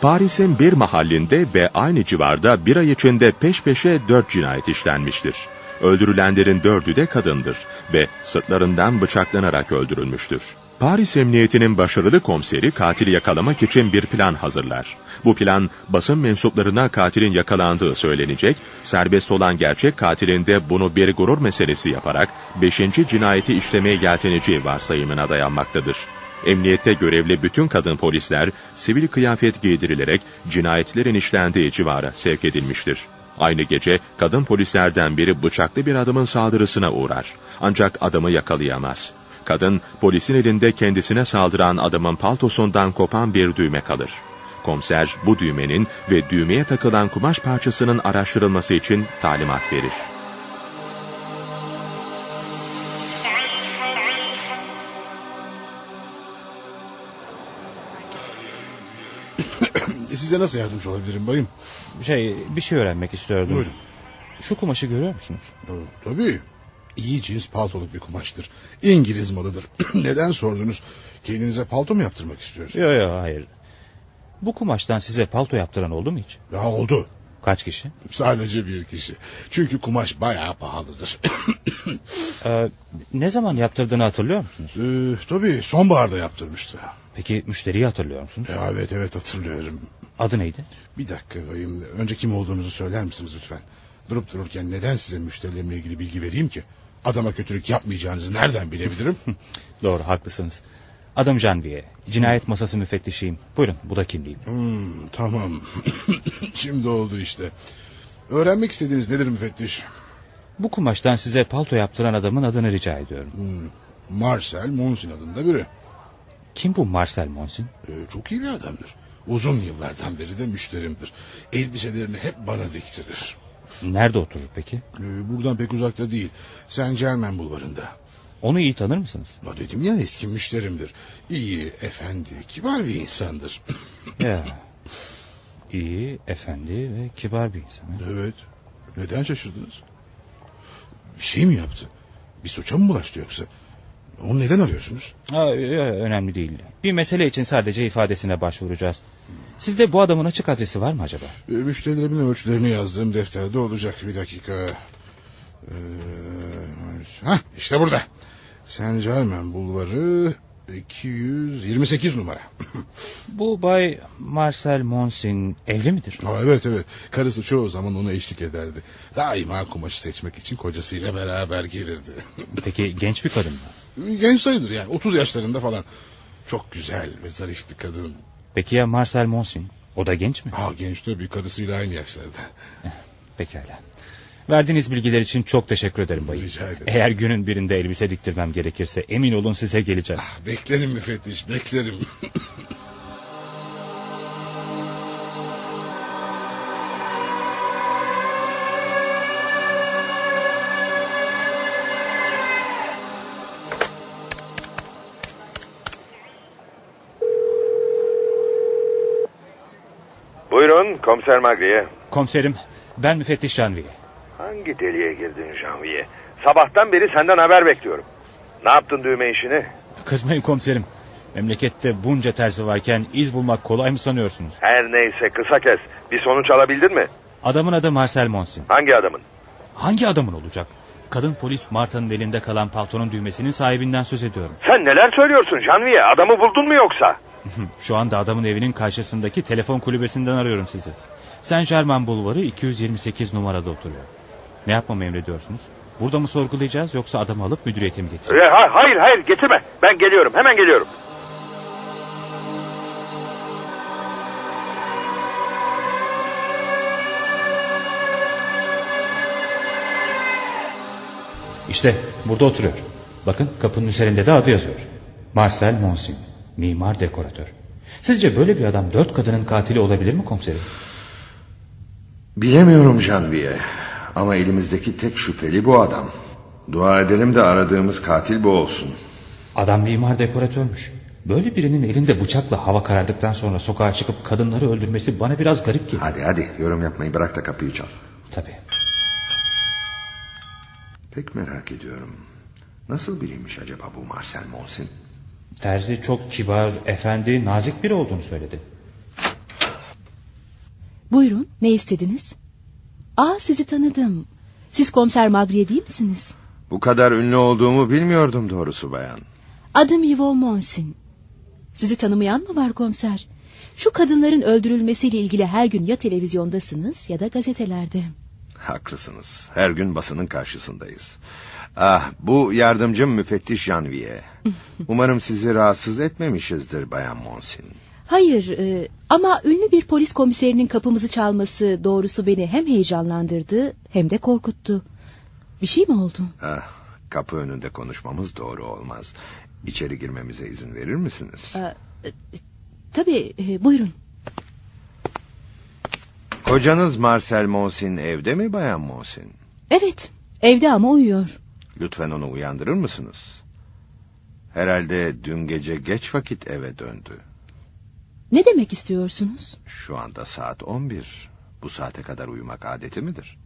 Paris'in bir mahallinde ve aynı civarda bir ay içinde peş peşe dört cinayet işlenmiştir. Öldürülenlerin dördü de kadındır ve sırtlarından bıçaklanarak öldürülmüştür. Paris Emniyeti'nin başarılı komiseri katili yakalamak için bir plan hazırlar. Bu plan basın mensuplarına katilin yakalandığı söylenecek, serbest olan gerçek katilin de bunu bir gurur meselesi yaparak beşinci cinayeti işlemeye yelteneceği varsayımına dayanmaktadır. Emniyette görevli bütün kadın polisler sivil kıyafet giydirilerek cinayetlerin işlendiği civara sevk edilmiştir. Aynı gece kadın polislerden biri bıçaklı bir adamın saldırısına uğrar. Ancak adamı yakalayamaz. Kadın polisin elinde kendisine saldıran adamın paltosundan kopan bir düğme kalır. Komiser bu düğmenin ve düğmeye takılan kumaş parçasının araştırılması için talimat verir. Size nasıl yardımcı olabilirim bayım? Şey bir şey öğrenmek istiyordum. Buyurun. Şu kumaşı görüyor musunuz? Tabii. İyi cins paltoluk bir kumaştır. İngiliz malıdır. Neden sordunuz? Kendinize palto mu yaptırmak istiyorsunuz? Yok yok hayır. Bu kumaştan size palto yaptıran oldu mu hiç? Ya oldu. Kaç kişi? Sadece bir kişi. Çünkü kumaş bayağı pahalıdır. ee, ne zaman yaptırdığını hatırlıyor musunuz? Ee, tabii sonbaharda yaptırmıştı. Peki müşteriyi hatırlıyor musunuz? Evet evet hatırlıyorum. Adı neydi? Bir dakika bayım. Önce kim olduğunuzu söyler misiniz lütfen? Durup dururken neden size müşterilerimle ilgili bilgi vereyim ki? Adama kötülük yapmayacağınızı nereden bilebilirim? Doğru haklısınız. Adım Janvier. Cinayet masası müfettişiyim. Buyurun bu da kimliğim. Hmm, tamam. Şimdi oldu işte. Öğrenmek istediğiniz nedir müfettiş? Bu kumaştan size palto yaptıran adamın adını rica ediyorum. Hmm, Marcel Monsin adında biri. Kim bu Marcel Monsin? Ee, çok iyi bir adamdır. Uzun yıllardan beri de müşterimdir. Elbiselerini hep bana diktirir. Nerede oturur peki? Ee, buradan pek uzakta değil. Saint Germain bulvarında. Onu iyi tanır mısınız? Ya dedim ya eski müşterimdir. İyi, efendi, kibar bir insandır. ya. İyi, efendi ve kibar bir insan. Evet. Neden şaşırdınız? Bir şey mi yaptı? Bir suça mı bulaştı yoksa? Onu neden arıyorsunuz? Ha, önemli değil. Bir mesele için sadece ifadesine başvuracağız. Sizde bu adamın açık adresi var mı acaba? E, müşterilerimin ölçülerini yazdığım defterde olacak. Bir dakika. Ee, hah, işte burada. Saint Germain bulvarı 228 numara. bu Bay Marcel Monsin evli midir? Ha, evet evet. Karısı çoğu zaman ona eşlik ederdi. Daima kumaşı seçmek için kocasıyla beraber gelirdi. Peki genç bir kadın mı? Genç sayılır yani 30 yaşlarında falan. Çok güzel ve zarif bir kadın. Peki ya Marcel Monsin? O da genç mi? Ha genç tabii karısıyla aynı yaşlarda. Pekala. Verdiğiniz bilgiler için çok teşekkür ederim bayım. Rica ederim. Eğer günün birinde elbise diktirmem gerekirse emin olun size geleceğim. Ah, beklerim müfettiş beklerim. Buyurun komiser Magriye. Komiserim ben müfettiş Janvier. Hangi deliğe girdin Janvier? Sabahtan beri senden haber bekliyorum. Ne yaptın düğme işini? Kızmayın komiserim. Memlekette bunca terzi varken iz bulmak kolay mı sanıyorsunuz? Her neyse kısa kes. Bir sonuç alabildin mi? Adamın adı Marcel Monsin. Hangi adamın? Hangi adamın olacak? Kadın polis Marta'nın elinde kalan paltonun düğmesinin sahibinden söz ediyorum. Sen neler söylüyorsun Janvier? Adamı buldun mu yoksa? Şu anda adamın evinin karşısındaki telefon kulübesinden arıyorum sizi. Saint Germain bulvarı 228 numarada oturuyor. Ne yapmamı emrediyorsunuz? Burada mı sorgulayacağız yoksa adamı alıp müdüriyete mi getireceğiz? Ee, hayır hayır getirme. Ben geliyorum hemen geliyorum. İşte burada oturuyor. Bakın kapının üzerinde de adı yazıyor. Marcel Monsin, mimar dekoratör. Sizce böyle bir adam dört kadının katili olabilir mi komiserim? Bilemiyorum Janvier. Ama elimizdeki tek şüpheli bu adam. Dua edelim de aradığımız katil bu olsun. Adam mimar dekoratörmüş. Böyle birinin elinde bıçakla hava karardıktan sonra sokağa çıkıp kadınları öldürmesi bana biraz garip geliyor. Hadi hadi yorum yapmayı bırak da kapıyı çal. Tabii. Pek merak ediyorum. Nasıl biriymiş acaba bu Marcel Monsin? Terzi çok kibar, efendi, nazik biri olduğunu söyledi. Buyurun ne istediniz? Aa sizi tanıdım. Siz komiser Magriye değil misiniz? Bu kadar ünlü olduğumu bilmiyordum doğrusu bayan. Adım Yvon Monsin. Sizi tanımayan mı var komiser? Şu kadınların öldürülmesiyle ilgili her gün ya televizyondasınız ya da gazetelerde. Haklısınız. Her gün basının karşısındayız. Ah, bu yardımcım müfettiş Janvier. Umarım sizi rahatsız etmemişizdir Bayan Monsin. Hayır e, ama ünlü bir polis komiserinin kapımızı çalması doğrusu beni hem heyecanlandırdı hem de korkuttu. Bir şey mi oldu? Ah, kapı önünde konuşmamız doğru olmaz. İçeri girmemize izin verir misiniz? Ee, e, tabii e, buyurun. Kocanız Marcel Monsin evde mi Bayan Monsin? Evet evde ama uyuyor. Lütfen onu uyandırır mısınız? Herhalde dün gece geç vakit eve döndü. Ne demek istiyorsunuz? Şu anda saat 11. Bu saate kadar uyumak adeti midir?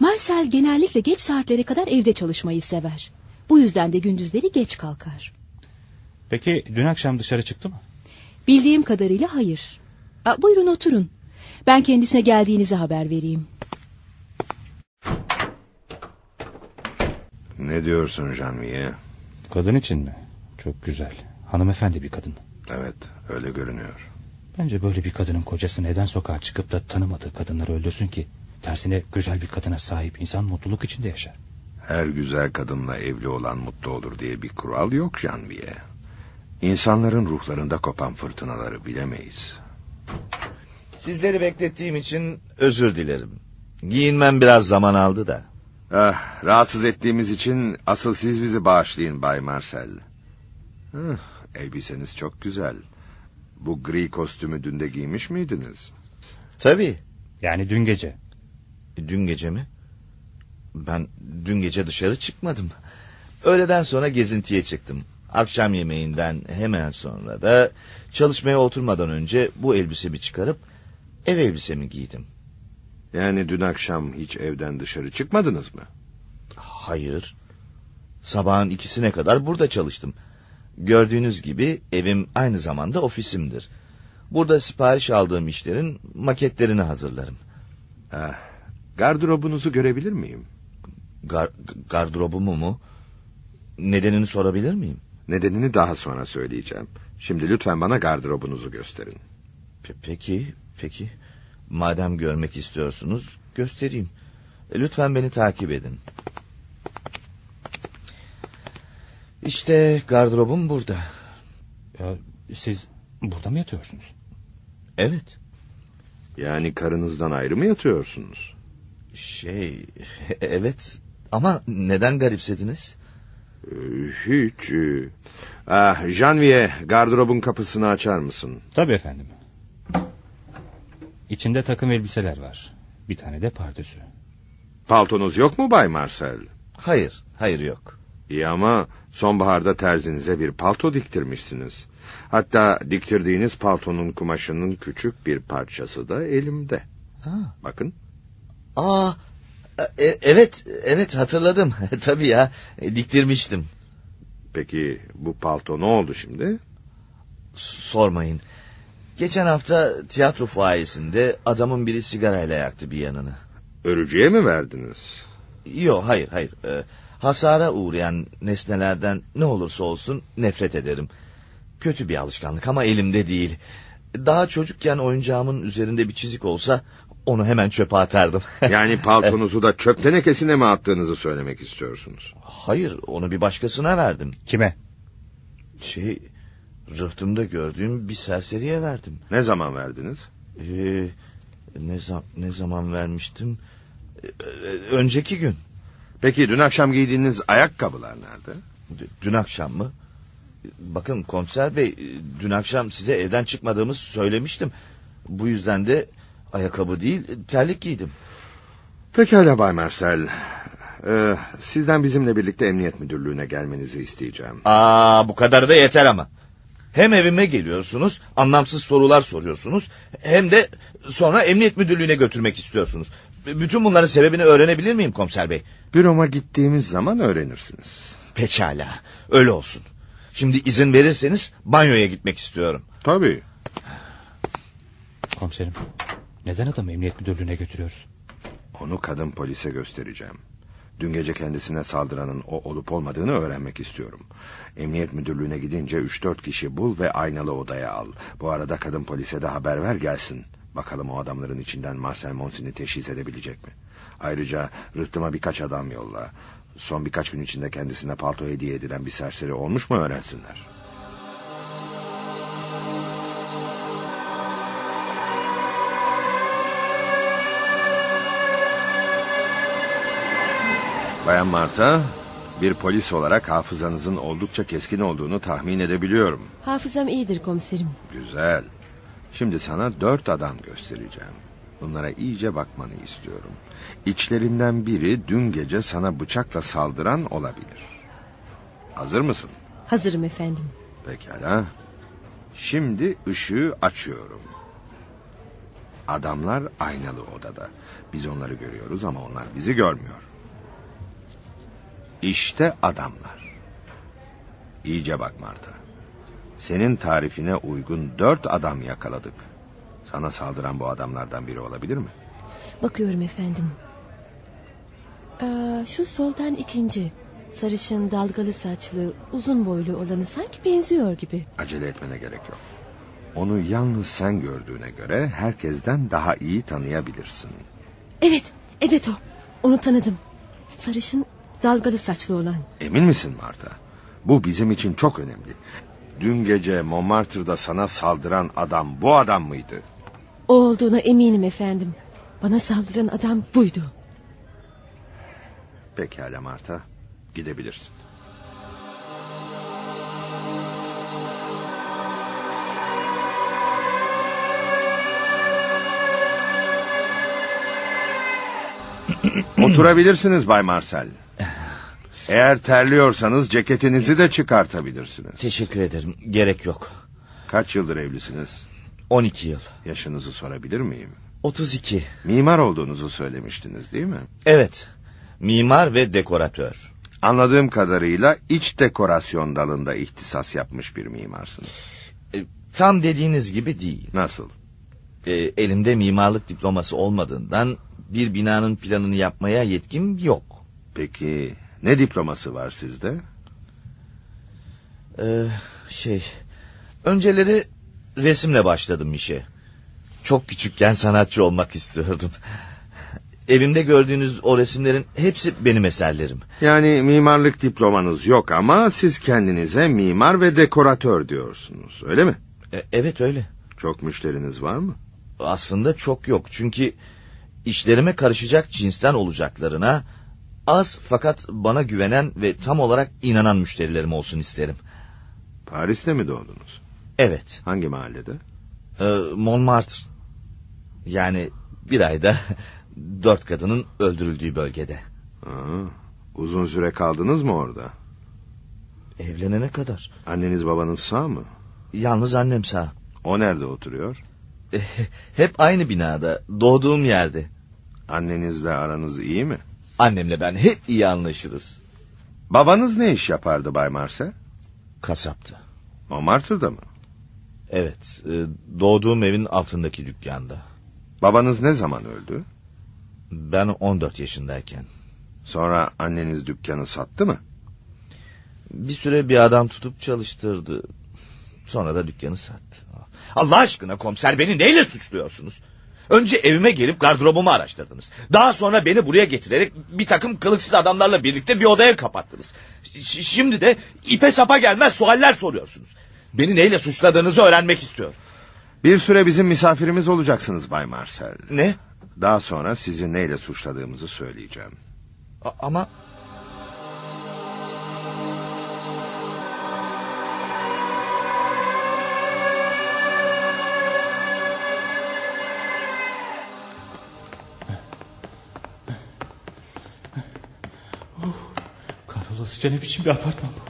Marcel genellikle geç saatlere kadar evde çalışmayı sever. Bu yüzden de gündüzleri geç kalkar. Peki dün akşam dışarı çıktı mı? Bildiğim kadarıyla hayır. Aa, buyurun oturun. Ben kendisine geldiğinizi haber vereyim. Ne diyorsun Janvier? Kadın için mi? Çok güzel. Hanımefendi bir kadın. Evet öyle görünüyor. Bence böyle bir kadının kocası neden sokağa çıkıp da tanımadığı kadınları öldürsün ki? Tersine güzel bir kadına sahip insan mutluluk içinde yaşar. Her güzel kadınla evli olan mutlu olur diye bir kural yok Janvier. İnsanların ruhlarında kopan fırtınaları bilemeyiz. Sizleri beklettiğim için özür dilerim. Giyinmem biraz zaman aldı da. Ah, rahatsız ettiğimiz için asıl siz bizi bağışlayın Bay Marcel. Hıh, elbiseniz çok güzel. Bu gri kostümü dün de giymiş miydiniz? Tabii. Yani dün gece. Dün gece mi? Ben dün gece dışarı çıkmadım. Öğleden sonra gezintiye çıktım. Akşam yemeğinden hemen sonra da çalışmaya oturmadan önce bu elbisemi çıkarıp ev elbisemi giydim. Yani dün akşam hiç evden dışarı çıkmadınız mı? Hayır. Sabahın ikisine kadar burada çalıştım. Gördüğünüz gibi evim aynı zamanda ofisimdir. Burada sipariş aldığım işlerin maketlerini hazırlarım. Ah, gardırobunuzu görebilir miyim? Gar gardırobumu mu? Nedenini sorabilir miyim? Nedenini daha sonra söyleyeceğim. Şimdi lütfen bana gardırobunuzu gösterin. Pe peki, peki. Madem görmek istiyorsunuz, göstereyim. Lütfen beni takip edin. İşte gardırobum burada. Ya, siz burada mı yatıyorsunuz? Evet. Yani karınızdan ayrı mı yatıyorsunuz? Şey, evet. Ama neden garipsediniz? Ee, hiç. e, Ah, Janvier, gardırobun kapısını açar mısın? Tabii efendim. İçinde takım elbiseler var. Bir tane de pardösü. Paltonuz yok mu Bay Marcel? Hayır, hayır yok. İyi ama sonbaharda terzinize bir palto diktirmişsiniz. Hatta diktirdiğiniz paltonun kumaşının küçük bir parçası da elimde. Ha. Bakın. Aa, e, evet, evet hatırladım. Tabii ya, e, diktirmiştim. Peki bu palto ne oldu şimdi? S sormayın. Geçen hafta tiyatro fuayesinde adamın biri sigarayla yaktı bir yanını. Örücüye mi verdiniz? Yok, hayır, hayır. E, hasara uğrayan nesnelerden ne olursa olsun nefret ederim. Kötü bir alışkanlık ama elimde değil. Daha çocukken oyuncağımın üzerinde bir çizik olsa onu hemen çöpe atardım. yani paltonuzu da çöp tenekesine mi attığınızı söylemek istiyorsunuz? Hayır, onu bir başkasına verdim. Kime? Şey, rıhtımda gördüğüm bir serseriye verdim. Ne zaman verdiniz? Ee, ne, zam ne zaman vermiştim? Ee, önceki gün. Peki dün akşam giydiğiniz ayakkabılar nerede? Dün akşam mı? Bakın komiser bey, dün akşam size evden çıkmadığımızı söylemiştim. Bu yüzden de ayakkabı değil, terlik giydim. Pekala Bay Marcel. Ee, sizden bizimle birlikte emniyet müdürlüğüne gelmenizi isteyeceğim. Aa, bu kadar da yeter ama. Hem evime geliyorsunuz, anlamsız sorular soruyorsunuz, hem de sonra emniyet müdürlüğüne götürmek istiyorsunuz. Bütün bunların sebebini öğrenebilir miyim komiser bey? Büroma gittiğimiz zaman öğrenirsiniz. Pekala, öyle olsun. Şimdi izin verirseniz banyoya gitmek istiyorum. Tabii. Komiserim, neden adamı emniyet müdürlüğüne götürüyoruz? Onu kadın polise göstereceğim. Dün gece kendisine saldıranın o olup olmadığını öğrenmek istiyorum. Emniyet müdürlüğüne gidince üç dört kişi bul ve aynalı odaya al. Bu arada kadın polise de haber ver gelsin. Bakalım o adamların içinden Marcel Monsin'i teşhis edebilecek mi? Ayrıca rıhtıma birkaç adam yolla. Son birkaç gün içinde kendisine palto hediye edilen bir serseri olmuş mu öğrensinler. Bayan Marta, bir polis olarak hafızanızın oldukça keskin olduğunu tahmin edebiliyorum. Hafızam iyidir komiserim. Güzel. Şimdi sana dört adam göstereceğim. Bunlara iyice bakmanı istiyorum. İçlerinden biri dün gece sana bıçakla saldıran olabilir. Hazır mısın? Hazırım efendim. Pekala. Şimdi ışığı açıyorum. Adamlar aynalı odada. Biz onları görüyoruz ama onlar bizi görmüyor. İşte adamlar. İyice bak Marta. Senin tarifine uygun dört adam yakaladık. Sana saldıran bu adamlardan biri olabilir mi? Bakıyorum efendim. Ee, şu soldan ikinci. Sarışın, dalgalı saçlı, uzun boylu olanı sanki benziyor gibi. Acele etmene gerek yok. Onu yalnız sen gördüğüne göre herkesten daha iyi tanıyabilirsin. Evet, evet o. Onu tanıdım. Sarışın, dalgalı saçlı olan. Emin misin Marta? Bu bizim için çok önemli. Dün gece Montmartre'da sana saldıran adam bu adam mıydı? O olduğuna eminim efendim. Bana saldıran adam buydu. Pekala Marta, gidebilirsin. Oturabilirsiniz Bay Marcel. Eğer terliyorsanız ceketinizi de çıkartabilirsiniz. Teşekkür ederim. Gerek yok. Kaç yıldır evlisiniz? 12 yıl. Yaşınızı sorabilir miyim? 32. Mimar olduğunuzu söylemiştiniz değil mi? Evet. Mimar ve dekoratör. Anladığım kadarıyla iç dekorasyon dalında ihtisas yapmış bir mimarsınız. E, tam dediğiniz gibi değil. Nasıl? E, elimde mimarlık diploması olmadığından bir binanın planını yapmaya yetkim yok. Peki ne diploması var sizde? Ee, şey... Önceleri resimle başladım işe. Çok küçükken sanatçı olmak istiyordum. Evimde gördüğünüz o resimlerin hepsi benim eserlerim. Yani mimarlık diplomanız yok ama siz kendinize mimar ve dekoratör diyorsunuz öyle mi? E, evet öyle. Çok müşteriniz var mı? Aslında çok yok çünkü işlerime karışacak cinsten olacaklarına az fakat bana güvenen ve tam olarak inanan müşterilerim olsun isterim. Paris'te mi doğdunuz? Evet. Hangi mahallede? Ee, Montmartre. Yani bir ayda dört kadının öldürüldüğü bölgede. Aa, uzun süre kaldınız mı orada? Evlenene kadar. Anneniz babanız sağ mı? Yalnız annem sağ. O nerede oturuyor? Hep aynı binada, doğduğum yerde. Annenizle aranız iyi mi? Annemle ben hep iyi anlaşırız. Babanız ne iş yapardı Bay Marse? Kasaptı. Montmartre'da mı? Evet, e, doğduğum evin altındaki dükkanda. Babanız ne zaman öldü? Ben 14 yaşındayken. Sonra anneniz dükkanı sattı mı? Bir süre bir adam tutup çalıştırdı. Sonra da dükkanı sattı. Allah aşkına komiser beni neyle suçluyorsunuz? Önce evime gelip gardırobumu araştırdınız. Daha sonra beni buraya getirerek bir takım kılıksız adamlarla birlikte bir odaya kapattınız. Ş- şimdi de ipe sapa gelmez sualler soruyorsunuz. Beni neyle suçladığınızı öğrenmek istiyorum. Bir süre bizim misafirimiz olacaksınız Bay Marcel. Ne? Daha sonra sizi neyle suçladığımızı söyleyeceğim. A- ama... Kahrolasıca ne biçim bir apartman bu?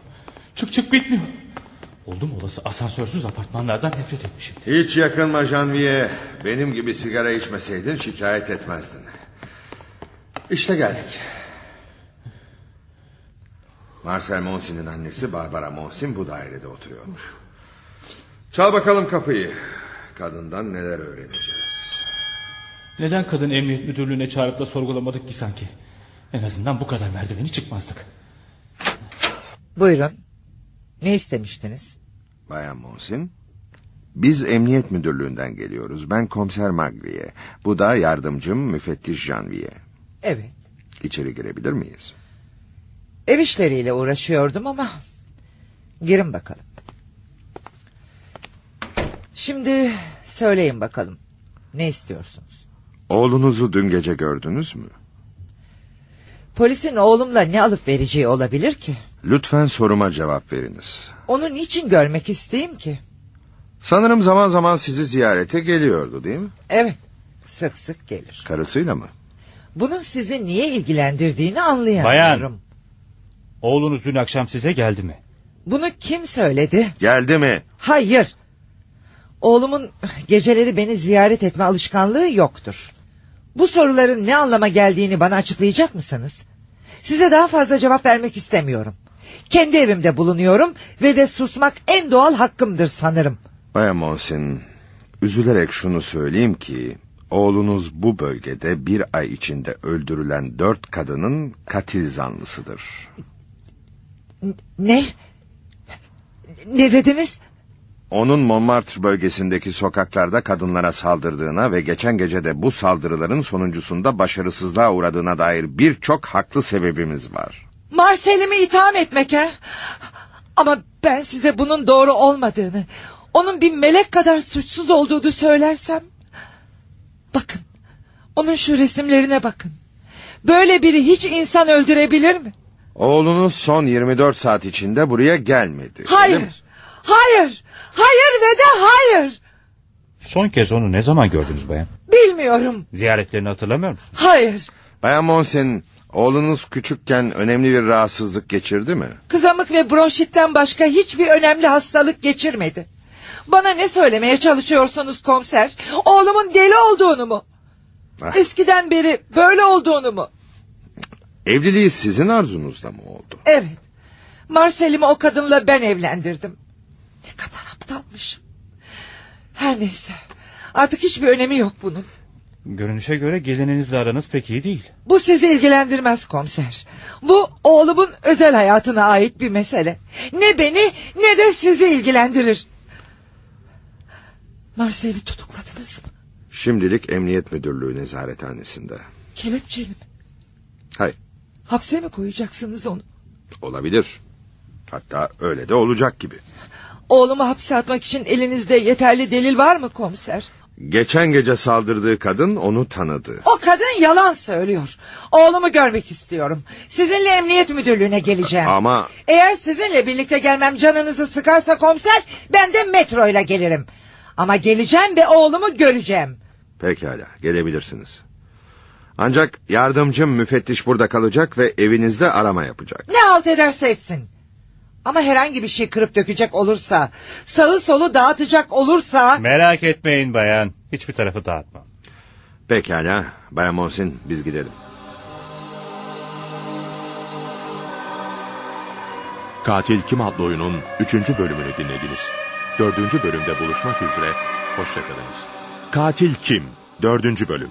Çık çık bitmiyor. Oldum olası asansörsüz apartmanlardan nefret etmişim. Hiç yakınma Janvier. Benim gibi sigara içmeseydin şikayet etmezdin. İşte geldik. Marcel Monsin'in annesi Barbara Monsin bu dairede oturuyormuş. Çal bakalım kapıyı. Kadından neler öğreneceğiz. Neden kadın emniyet müdürlüğüne çağırıp da sorgulamadık ki sanki? En azından bu kadar merdiveni çıkmazdık. Buyurun. Ne istemiştiniz? Bayan Monsin. Biz emniyet müdürlüğünden geliyoruz. Ben komiser Magriye. Bu da yardımcım müfettiş Janvier. Evet. İçeri girebilir miyiz? Ev işleriyle uğraşıyordum ama... Girin bakalım. Şimdi söyleyin bakalım. Ne istiyorsunuz? Oğlunuzu dün gece gördünüz mü? Polisin oğlumla ne alıp vereceği olabilir ki? Lütfen soruma cevap veriniz. Onu niçin görmek isteyeyim ki? Sanırım zaman zaman sizi ziyarete geliyordu değil mi? Evet. Sık sık gelir. Karısıyla mı? Bunun sizi niye ilgilendirdiğini anlayamıyorum. Bayan. Oğlunuz dün akşam size geldi mi? Bunu kim söyledi? Geldi mi? Hayır. Oğlumun geceleri beni ziyaret etme alışkanlığı yoktur. Bu soruların ne anlama geldiğini bana açıklayacak mısınız? Size daha fazla cevap vermek istemiyorum. Kendi evimde bulunuyorum ve de susmak en doğal hakkımdır sanırım. Bayan Monsin, üzülerek şunu söyleyeyim ki... ...oğlunuz bu bölgede bir ay içinde öldürülen dört kadının katil zanlısıdır. Ne? Ne dediniz? Onun Montmartre bölgesindeki sokaklarda kadınlara saldırdığına ve geçen gece de bu saldırıların sonuncusunda başarısızlığa uğradığına dair birçok haklı sebebimiz var. Marcel'imi itham etmek ha? Ama ben size bunun doğru olmadığını, onun bir melek kadar suçsuz olduğunu söylersem... Bakın, onun şu resimlerine bakın. Böyle biri hiç insan öldürebilir mi? Oğlunuz son 24 saat içinde buraya gelmedi. Hayır, hayır, hayır ve de hayır. Son kez onu ne zaman gördünüz bayan? Bilmiyorum, Ziyaretlerini hatırlamıyor musun? hayır. Bayan Monsen, oğlunuz küçükken önemli bir rahatsızlık geçirdi mi? Kızamık ve bronşitten başka hiçbir önemli hastalık geçirmedi. Bana ne söylemeye çalışıyorsunuz komiser? Oğlumun deli olduğunu mu? Ah. Eskiden beri böyle olduğunu mu? Evliliği sizin arzunuzda mı oldu? Evet. Marcel'imi o kadınla ben evlendirdim. Ne kadar aptalmışım. Her neyse. Artık hiçbir önemi yok bunun. Görünüşe göre gelininizle aranız pek iyi değil. Bu sizi ilgilendirmez komiser. Bu oğlumun özel hayatına ait bir mesele. Ne beni ne de sizi ilgilendirir. Marcel'i tutukladınız mı? Şimdilik Emniyet Müdürlüğü nezarethanesinde. Kelepçeli mi? Hayır, Hapse mi koyacaksınız onu? olabilir. Hatta öyle de olacak gibi. Oğlumu hapse atmak için elinizde yeterli delil var mı komiser? Geçen gece saldırdığı kadın onu tanıdı. O kadın yalan söylüyor. Oğlumu görmek istiyorum. Sizinle emniyet müdürlüğüne geleceğim. Ama Eğer sizinle birlikte gelmem canınızı sıkarsa komiser ben de metroyla gelirim. Ama geleceğim ve oğlumu göreceğim. pekala gelebilirsiniz. Ancak yardımcım müfettiş burada kalacak ve evinizde arama yapacak. Ne halt ederse etsin. Ama herhangi bir şey kırıp dökecek olursa, sağı solu dağıtacak olursa... Merak etmeyin bayan. Hiçbir tarafı dağıtmam. Pekala Bayan Monsin biz gidelim. Katil Kim adlı oyunun 3. bölümünü dinlediniz. 4. bölümde buluşmak üzere, hoşçakalınız. Katil Kim? 4. bölüm.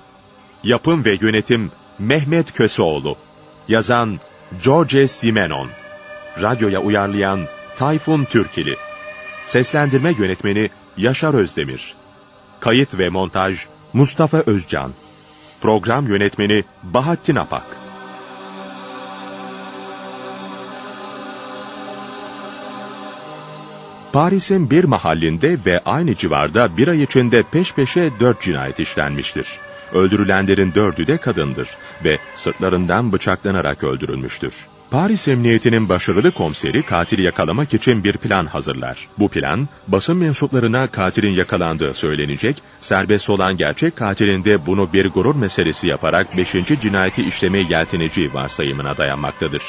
Yapım ve yönetim Mehmet Köseoğlu. Yazan George Simenon. Radyoya uyarlayan Tayfun Türkili. Seslendirme yönetmeni Yaşar Özdemir. Kayıt ve montaj Mustafa Özcan. Program yönetmeni Bahattin Apak. Paris'in bir mahallinde ve aynı civarda bir ay içinde peş peşe dört cinayet işlenmiştir. Öldürülenlerin dördü de kadındır ve sırtlarından bıçaklanarak öldürülmüştür. Paris Emniyeti'nin başarılı komiseri katili yakalamak için bir plan hazırlar. Bu plan, basın mensuplarına katilin yakalandığı söylenecek, serbest olan gerçek katilin de bunu bir gurur meselesi yaparak beşinci cinayeti işlemeye yelteneceği varsayımına dayanmaktadır.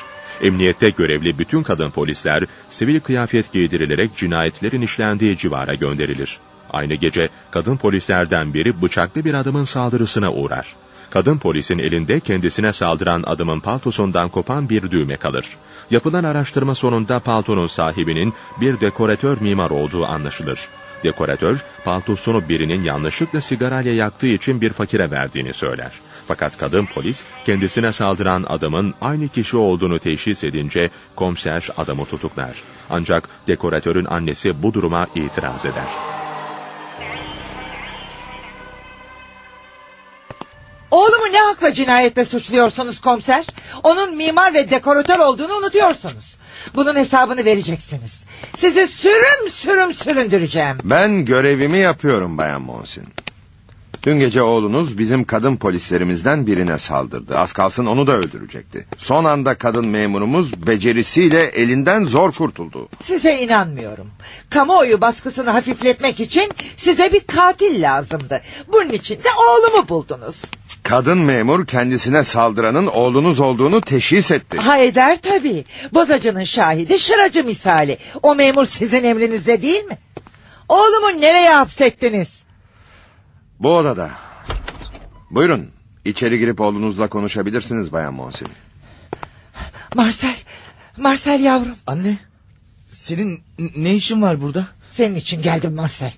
Emniyette görevli bütün kadın polisler sivil kıyafet giydirilerek cinayetlerin işlendiği civara gönderilir. Aynı gece kadın polislerden biri bıçaklı bir adamın saldırısına uğrar. Kadın polisin elinde kendisine saldıran adamın paltosundan kopan bir düğme kalır. Yapılan araştırma sonunda paltonun sahibinin bir dekoratör mimar olduğu anlaşılır. Dekoratör, paltosunu birinin yanlışlıkla sigarayla yaktığı için bir fakire verdiğini söyler. Fakat kadın polis kendisine saldıran adamın aynı kişi olduğunu teşhis edince komiser adamı tutuklar. Ancak dekoratörün annesi bu duruma itiraz eder. Oğlumu ne hakla cinayetle suçluyorsunuz komiser? Onun mimar ve dekoratör olduğunu unutuyorsunuz. Bunun hesabını vereceksiniz. Sizi sürüm sürüm süründüreceğim. Ben görevimi yapıyorum Bayan Monsin. Dün gece oğlunuz bizim kadın polislerimizden birine saldırdı. Az kalsın onu da öldürecekti. Son anda kadın memurumuz becerisiyle elinden zor kurtuldu. Size inanmıyorum. Kamuoyu baskısını hafifletmek için size bir katil lazımdı. Bunun için de oğlumu buldunuz. Kadın memur kendisine saldıranın oğlunuz olduğunu teşhis etti. Ha eder tabii. Bozacının şahidi şıracı misali. O memur sizin emrinizde değil mi? Oğlumu nereye hapsettiniz? Bu odada. Buyurun. İçeri girip oğlunuzla konuşabilirsiniz Bayan Monsin. Marcel, Marcel yavrum. Anne, senin ne işin var burada? Senin için geldim Marcel.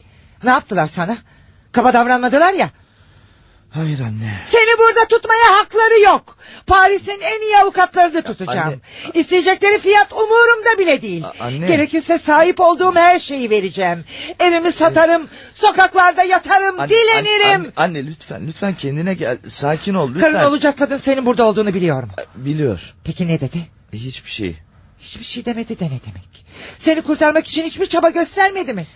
Ne yaptılar sana? Kaba davranmadılar ya. Hayır anne. Seni burada tutmaya hakları yok. Paris'in en iyi avukatlarını tutacağım. İsteyecekleri fiyat umurumda bile değil. anne. Gerekirse sahip olduğum her şeyi vereceğim. Evimi satarım, sokaklarda yatarım, Anne, dilenirim. Anne, anne lütfen lütfen kendine gel. Sakin ol lütfen. Karın olacak kadın senin burada olduğunu biliyorum. Biliyor. Peki ne dedi? Hiçbir şey. Hiçbir şey demedi de ne demek? Seni kurtarmak için hiçbir çaba göstermedi mi?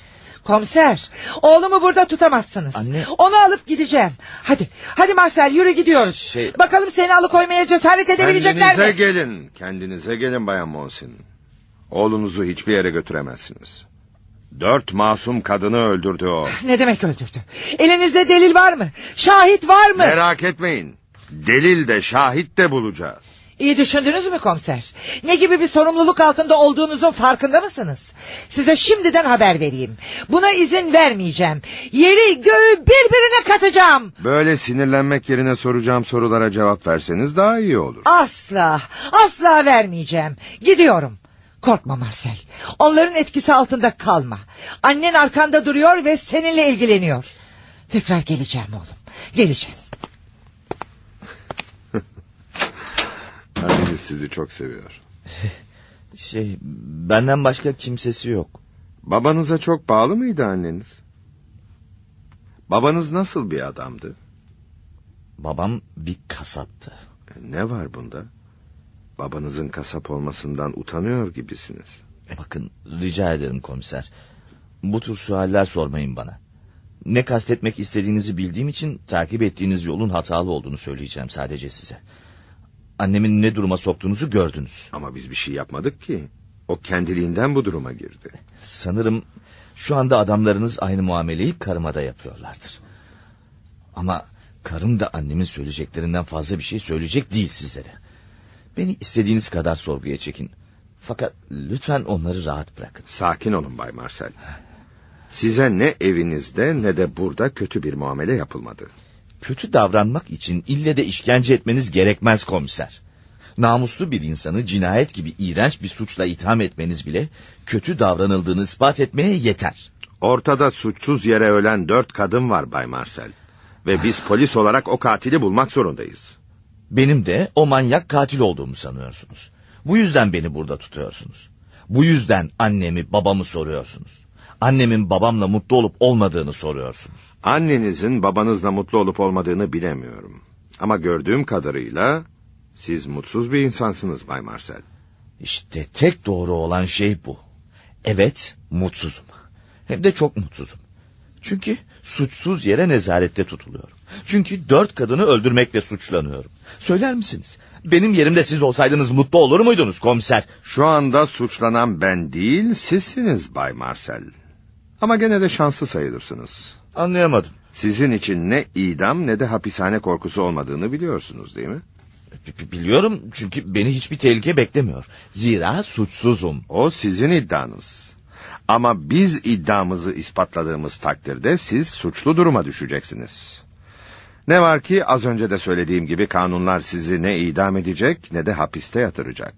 Komiser, oğlumu burada tutamazsınız. Anne. Onu alıp gideceğim. Hadi, hadi Marcel yürü gidiyoruz. Şey- Bakalım seni alıkoymaya cesaret edebilecekler Kendinize mi? gelin. Kendinize gelin Bayan Monsin. Oğlunuzu hiçbir yere götüremezsiniz. Dört masum kadını öldürdü o. Ne demek öldürdü? Elinizde delil var mı? Şahit var mı? Merak etmeyin. Delil de şahit de bulacağız. İyi düşündünüz mü komiser? Ne gibi bir sorumluluk altında olduğunuzun farkında mısınız? Size şimdiden haber vereyim. Buna izin vermeyeceğim. Yeri göğü birbirine katacağım. Böyle sinirlenmek yerine soracağım sorulara cevap verseniz daha iyi olur. Asla, asla vermeyeceğim. Gidiyorum. Korkma Marcel. Onların etkisi altında kalma. Annen arkanda duruyor ve seninle ilgileniyor. Tekrar geleceğim oğlum. Geleceğim. Anneniz sizi çok seviyor. Şey benden başka kimsesi yok. Babanıza çok bağlı mıydı anneniz? Babanız nasıl bir adamdı? Babam bir kasaptı. Ne var bunda? Babanızın kasap olmasından utanıyor gibisiniz. E bakın rica ederim komiser. Bu tür sualler sormayın bana. Ne kastetmek istediğinizi bildiğim için takip ettiğiniz yolun hatalı olduğunu söyleyeceğim sadece size. Annemin ne duruma soktuğunuzu gördünüz. Ama biz bir şey yapmadık ki. O kendiliğinden bu duruma girdi. Sanırım şu anda adamlarınız aynı muameleyi karıma da yapıyorlardır. Ama karım da annemin söyleyeceklerinden fazla bir şey söyleyecek değil sizlere. Beni istediğiniz kadar sorguya çekin. Fakat lütfen onları rahat bırakın. Sakin olun Bay Marcel. Size ne evinizde ne de burada kötü bir muamele yapılmadı. Kötü davranmak için ille de işkence etmeniz gerekmez komiser. Namuslu bir insanı cinayet gibi iğrenç bir suçla itham etmeniz bile kötü davranıldığını ispat etmeye yeter. Ortada suçsuz yere ölen dört kadın var Bay Marcel. Ve biz polis olarak o katili bulmak zorundayız. Benim de o manyak katil olduğumu sanıyorsunuz. Bu yüzden beni burada tutuyorsunuz. Bu yüzden annemi babamı soruyorsunuz. Annemin babamla mutlu olup olmadığını soruyorsunuz. Annenizin babanızla mutlu olup olmadığını bilemiyorum. Ama gördüğüm kadarıyla siz mutsuz bir insansınız Bay Marcel. İşte tek doğru olan şey bu. Evet, mutsuzum. Hem de çok mutsuzum. Çünkü suçsuz yere nezarette tutuluyorum. Çünkü dört kadını öldürmekle suçlanıyorum. Söyler misiniz? Benim yerimde siz olsaydınız mutlu olur muydunuz komiser? Şu anda suçlanan ben değil, sizsiniz Bay Marcel. Ama gene de şanslı sayılırsınız. Anlayamadım. Sizin için ne idam ne de hapishane korkusu olmadığını biliyorsunuz değil mi? B- Biliyorum çünkü beni hiçbir tehlike beklemiyor. Zira suçsuzum. O sizin iddianız. Ama biz iddiamızı ispatladığımız takdirde siz suçlu duruma düşeceksiniz. Ne var ki az önce de söylediğim gibi kanunlar sizi ne idam edecek ne de hapiste yatıracak.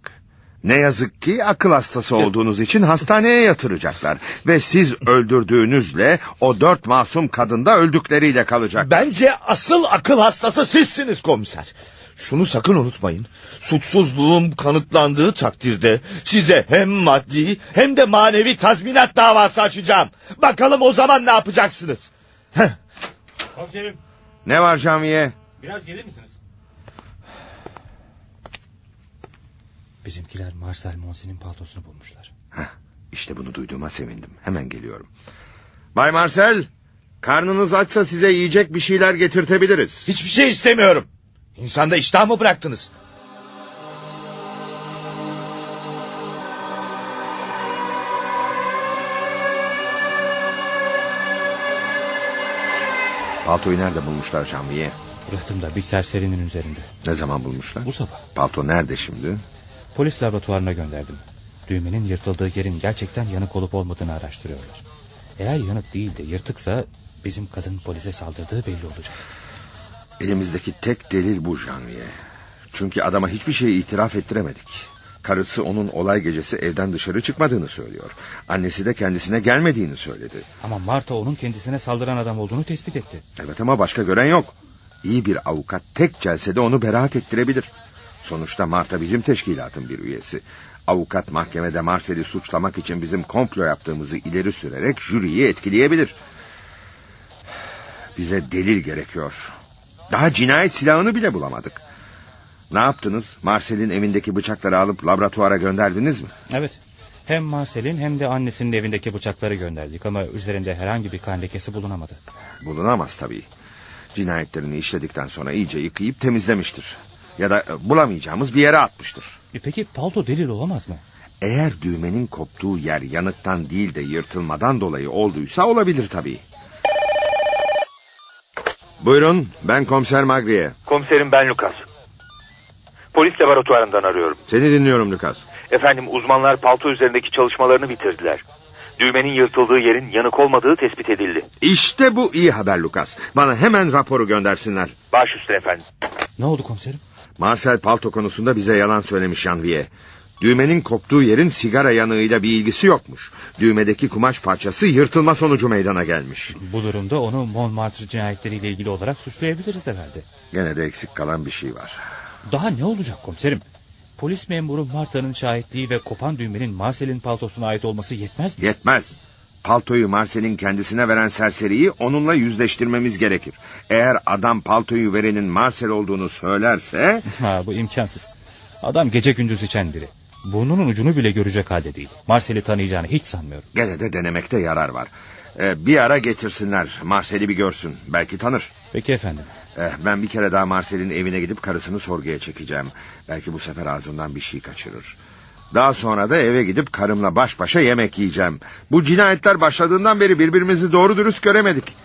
Ne yazık ki akıl hastası olduğunuz için hastaneye yatıracaklar. Ve siz öldürdüğünüzle o dört masum kadın da öldükleriyle kalacak. Bence asıl akıl hastası sizsiniz komiser. Şunu sakın unutmayın. Suçsuzluğum kanıtlandığı takdirde size hem maddi hem de manevi tazminat davası açacağım. Bakalım o zaman ne yapacaksınız? Heh. Komiserim Ne var Janvier? biraz gelir misiniz? Bizimkiler Marcel Monsin'in paltosunu bulmuşlar. İşte bunu duyduğuma sevindim. Hemen geliyorum. Bay Marcel, karnınız açsa size yiyecek bir şeyler getirtebiliriz. Hiçbir şey istemiyorum. İnsanda iştah mı bıraktınız? Paltoyu nerede bulmuşlar Janvier? Rıhtımda bir serserinin üzerinde. Ne zaman bulmuşlar? Bu sabah. Palto nerede şimdi? Polis laboratuvarına gönderdim. Düğmenin yırtıldığı yerin gerçekten yanık olup olmadığını araştırıyorlar. Eğer yanık değil de yırtıksa bizim kadın polise saldırdığı belli olacak. Elimizdeki tek delil bu Janvier. Çünkü adama hiçbir şeyi itiraf ettiremedik. Karısı onun olay gecesi evden dışarı çıkmadığını söylüyor. Annesi de kendisine gelmediğini söyledi. Ama Marta onun kendisine saldıran adam olduğunu tespit etti. Evet ama başka gören yok. İyi bir avukat tek celsede onu beraat ettirebilir. Sonuçta Marta bizim teşkilatın bir üyesi. Avukat mahkemede Marcel'i suçlamak için bizim komplo yaptığımızı ileri sürerek jüriyi etkileyebilir. Bize delil gerekiyor. Daha cinayet silahını bile bulamadık. Ne yaptınız? Marcel'in evindeki bıçakları alıp laboratuvara gönderdiniz mi? Evet. Hem Marcel'in hem de annesinin evindeki bıçakları gönderdik ama üzerinde herhangi bir kan lekesi bulunamadı. Bulunamaz tabii. Cinayetlerini işledikten sonra iyice yıkayıp temizlemiştir. Ya da e, bulamayacağımız bir yere atmıştır. E peki palto delil olamaz mı? Eğer düğmenin koptuğu yer yanıktan değil de yırtılmadan dolayı olduysa olabilir tabii. Buyurun ben komiser Magriye. Komiserim ben Lucas. Polis laboratuvarından arıyorum. Seni dinliyorum Lucas. Efendim uzmanlar palto üzerindeki çalışmalarını bitirdiler. Düğmenin yırtıldığı yerin yanık olmadığı tespit edildi. İşte bu iyi haber Lucas. Bana hemen raporu göndersinler. Baş üstüne efendim. Ne oldu komiserim? Marcel palto konusunda bize yalan söylemiş Janvier. Düğmenin koptuğu yerin sigara yanığıyla bir ilgisi yokmuş. Düğmedeki kumaş parçası yırtılma sonucu meydana gelmiş. Bu durumda onu Montmartre cinayetleriyle ilgili olarak suçlayabiliriz herhalde. Gene de eksik kalan bir şey var. Daha ne olacak komiserim? Polis memuru Marta'nın şahitliği ve kopan düğmenin Marcel'in paltosuna ait olması yetmez mi? Yetmez. Paltoyu Marcel'in kendisine veren serseriyi onunla yüzleştirmemiz gerekir. Eğer adam paltoyu verenin Marcel olduğunu söylerse... Ha, bu imkansız. Adam gece gündüz içen biri. Burnunun ucunu bile görecek halde değil. Marcel'i tanıyacağını hiç sanmıyorum. Gene de denemekte yarar var. Ee, bir ara getirsinler. Marcel'i bir görsün. Belki tanır. Peki efendim. Ee, ben bir kere daha Marcel'in evine gidip karısını sorguya çekeceğim. Belki bu sefer ağzından bir şey kaçırır. Daha sonra da eve gidip karımla baş başa yemek yiyeceğim. Bu cinayetler başladığından beri birbirimizi doğru dürüst göremedik.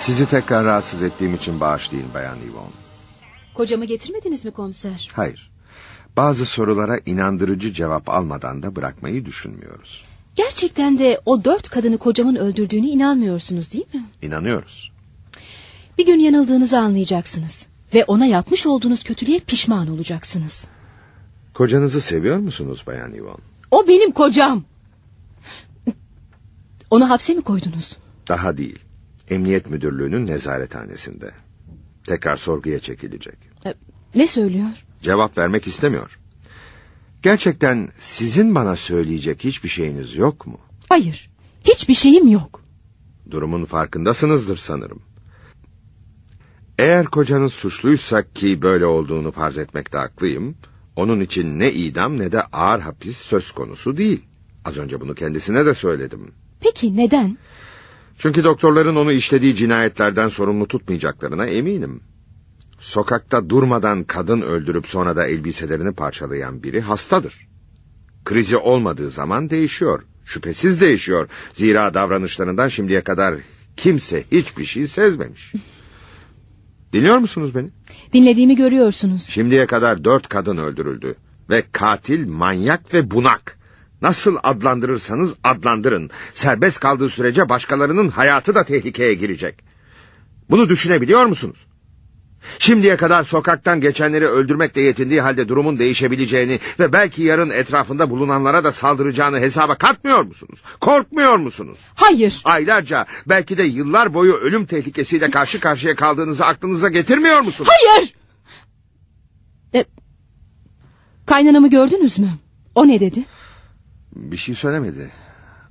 Sizi tekrar rahatsız ettiğim için bağışlayın Bayan Yvonne. Kocamı getirmediniz mi komiser? Hayır. Bazı sorulara inandırıcı cevap almadan da bırakmayı düşünmüyoruz. Gerçekten de o dört kadını kocamın öldürdüğüne inanmıyorsunuz değil mi? İnanıyoruz. Bir gün yanıldığınızı anlayacaksınız. Ve ona yapmış olduğunuz kötülüğe pişman olacaksınız. Kocanızı seviyor musunuz Bayan Yvonne? O benim kocam. Onu hapse mi koydunuz? Daha değil. Emniyet Müdürlüğü'nün nezarethanesinde. Tekrar sorguya çekilecek. Ne söylüyor? Cevap vermek istemiyor. Gerçekten sizin bana söyleyecek hiçbir şeyiniz yok mu? Hayır. Hiçbir şeyim yok. Durumun farkındasınızdır sanırım. Eğer kocanız suçluysa ki böyle olduğunu farz etmekte haklıyım, onun için ne idam ne de ağır hapis söz konusu değil. Az önce bunu kendisine de söyledim. Peki neden? Çünkü doktorların onu işlediği cinayetlerden sorumlu tutmayacaklarına eminim. Sokakta durmadan kadın öldürüp sonra da elbiselerini parçalayan biri hastadır. Krizi olmadığı zaman değişiyor. Şüphesiz değişiyor. Zira davranışlarından şimdiye kadar kimse hiçbir şey sezmemiş. Dinliyor musunuz beni? Dinlediğimi görüyorsunuz. Şimdiye kadar dört kadın öldürüldü. Ve katil manyak ve bunak. Nasıl adlandırırsanız adlandırın. Serbest kaldığı sürece başkalarının hayatı da tehlikeye girecek. Bunu düşünebiliyor musunuz? Şimdiye kadar sokaktan geçenleri öldürmekle yetindiği halde durumun değişebileceğini ve belki yarın etrafında bulunanlara da saldıracağını hesaba katmıyor musunuz? Korkmuyor musunuz? Hayır. Aylarca belki de yıllar boyu ölüm tehlikesiyle karşı karşıya kaldığınızı aklınıza getirmiyor musunuz? Hayır. E, kaynanamı gördünüz mü? O ne dedi? Bir şey söylemedi.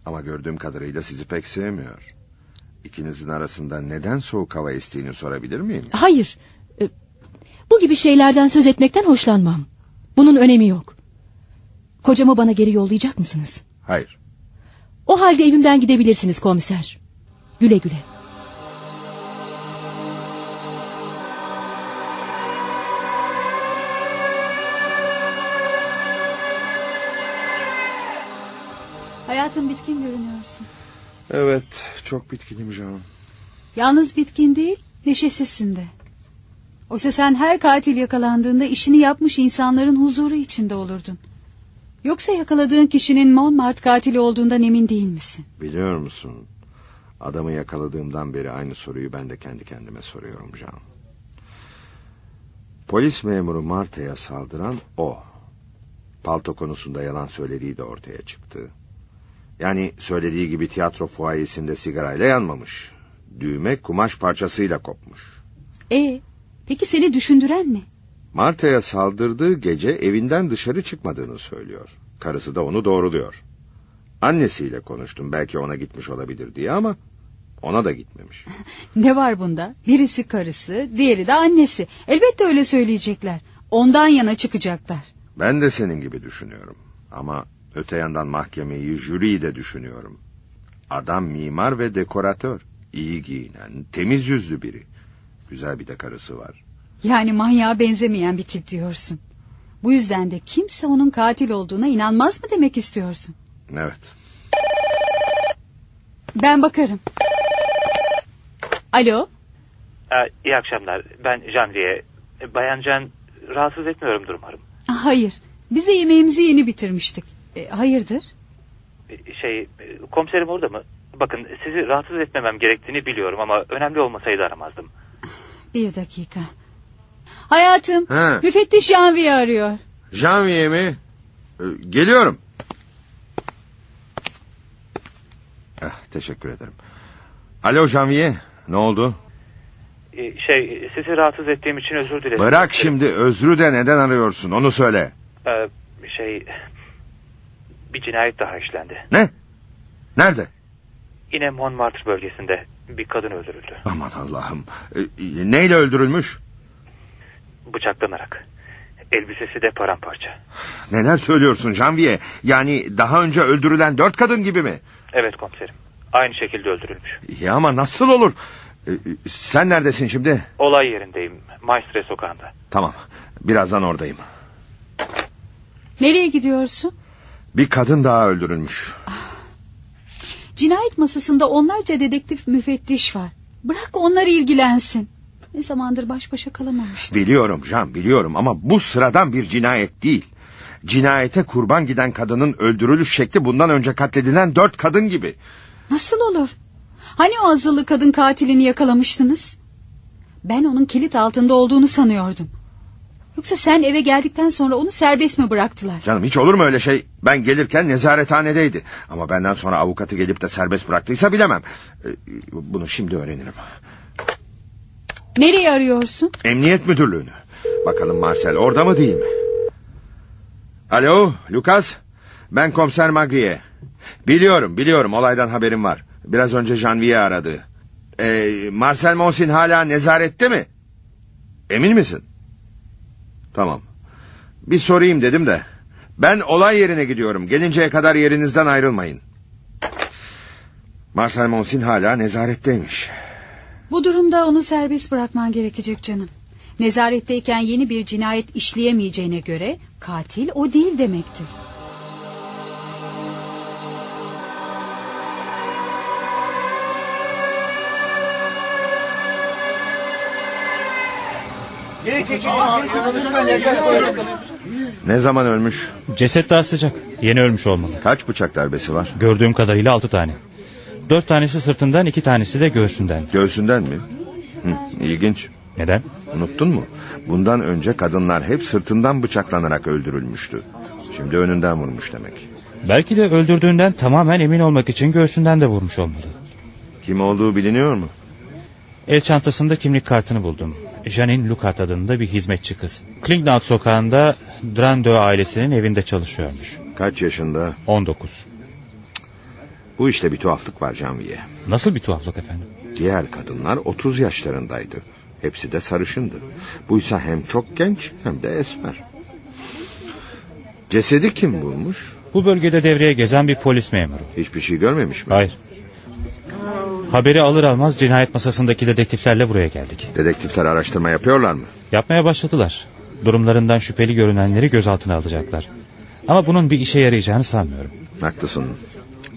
Ama gördüğüm kadarıyla sizi pek sevmiyor. İkinizin arasında neden soğuk hava estiğini sorabilir miyim? Hayır. E, bu gibi şeylerden söz etmekten hoşlanmam. Bunun önemi yok. Kocamı bana geri yollayacak mısınız? Hayır. O halde evimden gidebilirsiniz komiser. Güle güle. Hayatım bitkin görünüyorsun. Evet, çok bitkinim canım. Yalnız bitkin değil, neşesizsin de. Oysa sen her katil yakalandığında işini yapmış insanların huzuru içinde olurdun. Yoksa yakaladığın kişinin Montmartre katili olduğundan emin değil misin? Biliyor musun? Adamı yakaladığımdan beri aynı soruyu ben de kendi kendime soruyorum canım. Polis memuru Marta'ya saldıran o. Palto konusunda yalan söylediği de ortaya çıktı. Yani söylediği gibi tiyatro fuayesinde sigarayla yanmamış. Düğme kumaş parçasıyla kopmuş. E, peki seni düşündüren ne? Marta'ya saldırdığı gece evinden dışarı çıkmadığını söylüyor. Karısı da onu doğruluyor. Annesiyle konuştum belki ona gitmiş olabilir diye ama ona da gitmemiş. Ne var bunda? Birisi karısı, diğeri de annesi. Elbette öyle söyleyecekler. Ondan yana çıkacaklar. Ben de senin gibi düşünüyorum. Ama öte yandan mahkemeyi, jüriyi de düşünüyorum. Adam mimar ve dekoratör. İyi giyinen, temiz yüzlü biri. Güzel bir de karısı var. Yani manyağa benzemeyen bir tip diyorsun. Bu yüzden de kimse onun katil olduğuna inanmaz mı demek istiyorsun? Evet. Ben bakarım. Alo? Ee, iyi akşamlar. Ben Janviye. Bayan Can rahatsız etmiyorumdur umarım. Hayır. Biz de yemeğimizi yeni bitirmiştik. E, hayırdır? Ee, Şey, e, komiserim orada mı? Bakın sizi rahatsız etmemem gerektiğini biliyorum ama önemli olmasaydı aramazdım. Bir dakika. Hayatım, He. müfettiş Janvier arıyor. Janvier mi? Ee, geliyorum. Ah, teşekkür ederim. Alo Janvier, ne oldu? Ee, Şey, sizi rahatsız ettiğim için özür dilerim. Bırak şimdi özrü de neden arıyorsun onu söyle. Ee, Şey, bir cinayet daha işlendi. Ne? Nerede? Yine Montmartre bölgesinde bir kadın öldürüldü. Aman Allah'ım. Ee, neyle öldürülmüş? Bıçaklanarak. Elbisesi de paramparça. Neler söylüyorsun Janvier? Yani daha önce öldürülen dört kadın gibi mi? Evet komiserim. Aynı şekilde öldürülmüş. Ya ama nasıl olur? Ee, sen neredesin şimdi? Olay yerindeyim. Maestre sokağında. Tamam. Birazdan oradayım. Nereye gidiyorsun? Bir kadın daha öldürülmüş. Cinayet masasında onlarca dedektif müfettiş var. Bırak onlar ilgilensin. Ne zamandır baş başa kalamamıştı. Biliyorum Can biliyorum ama bu sıradan bir cinayet değil. Cinayete kurban giden kadının öldürülüş şekli bundan önce katledilen dört kadın gibi. Nasıl olur? Hani o azılı kadın katilini yakalamıştınız? Ben onun kilit altında olduğunu sanıyordum. Yoksa sen eve geldikten sonra onu serbest mi bıraktılar? Canım hiç olur mu öyle şey? Ben gelirken nezarethanedeydi. Ama benden sonra avukatı gelip de serbest bıraktıysa bilemem. Ee, Bunu şimdi öğrenirim. Nereye arıyorsun? Emniyet müdürlüğünü. Bakalım Marcel orada mı değil mi? Alo Lucas. Ben komiser Magriye. Biliyorum biliyorum olaydan haberim var. Biraz önce Janvier aradı. Ee, Marcel Monsin hala nezarette mi? Emin misin? Tamam. Bir sorayım dedim de. Ben olay yerine gidiyorum. Gelinceye kadar yerinizden ayrılmayın. Marcel Monsin hala nezaretteymiş. Bu durumda onu serbest bırakman gerekecek canım. Nezaretteyken yeni bir cinayet işleyemeyeceğine göre katil o değil demektir. Ne zaman ölmüş? Ceset daha sıcak. Yeni ölmüş olmalı. Kaç bıçak darbesi var? Gördüğüm kadarıyla altı tane. Dört tanesi sırtından iki tanesi de göğsünden. Göğsünden mi? Hı, ilginç. Neden? Unuttun mu? Bundan önce kadınlar hep sırtından bıçaklanarak öldürülmüştü. Şimdi önünden vurmuş demek. Belki de öldürdüğünden tamamen emin olmak için göğsünden de vurmuş olmalı. Kim olduğu biliniyor mu? El çantasında kimlik kartını buldum. Janine Lucat adında bir hizmetçi kız. Klingnaut sokağında Drando ailesinin evinde çalışıyormuş. Kaç yaşında? 19. Bu işte bir tuhaflık var Canviye. Nasıl bir tuhaflık efendim? Diğer kadınlar 30 yaşlarındaydı. Hepsi de sarışındı. Buysa hem çok genç hem de esmer. Cesedi kim bulmuş? Bu bölgede devreye gezen bir polis memuru. Hiçbir şey görmemiş mi? Hayır. Haberi alır almaz cinayet masasındaki dedektiflerle buraya geldik. Dedektifler araştırma yapıyorlar mı? Yapmaya başladılar. Durumlarından şüpheli görünenleri gözaltına alacaklar. Ama bunun bir işe yarayacağını sanmıyorum. Haklısın.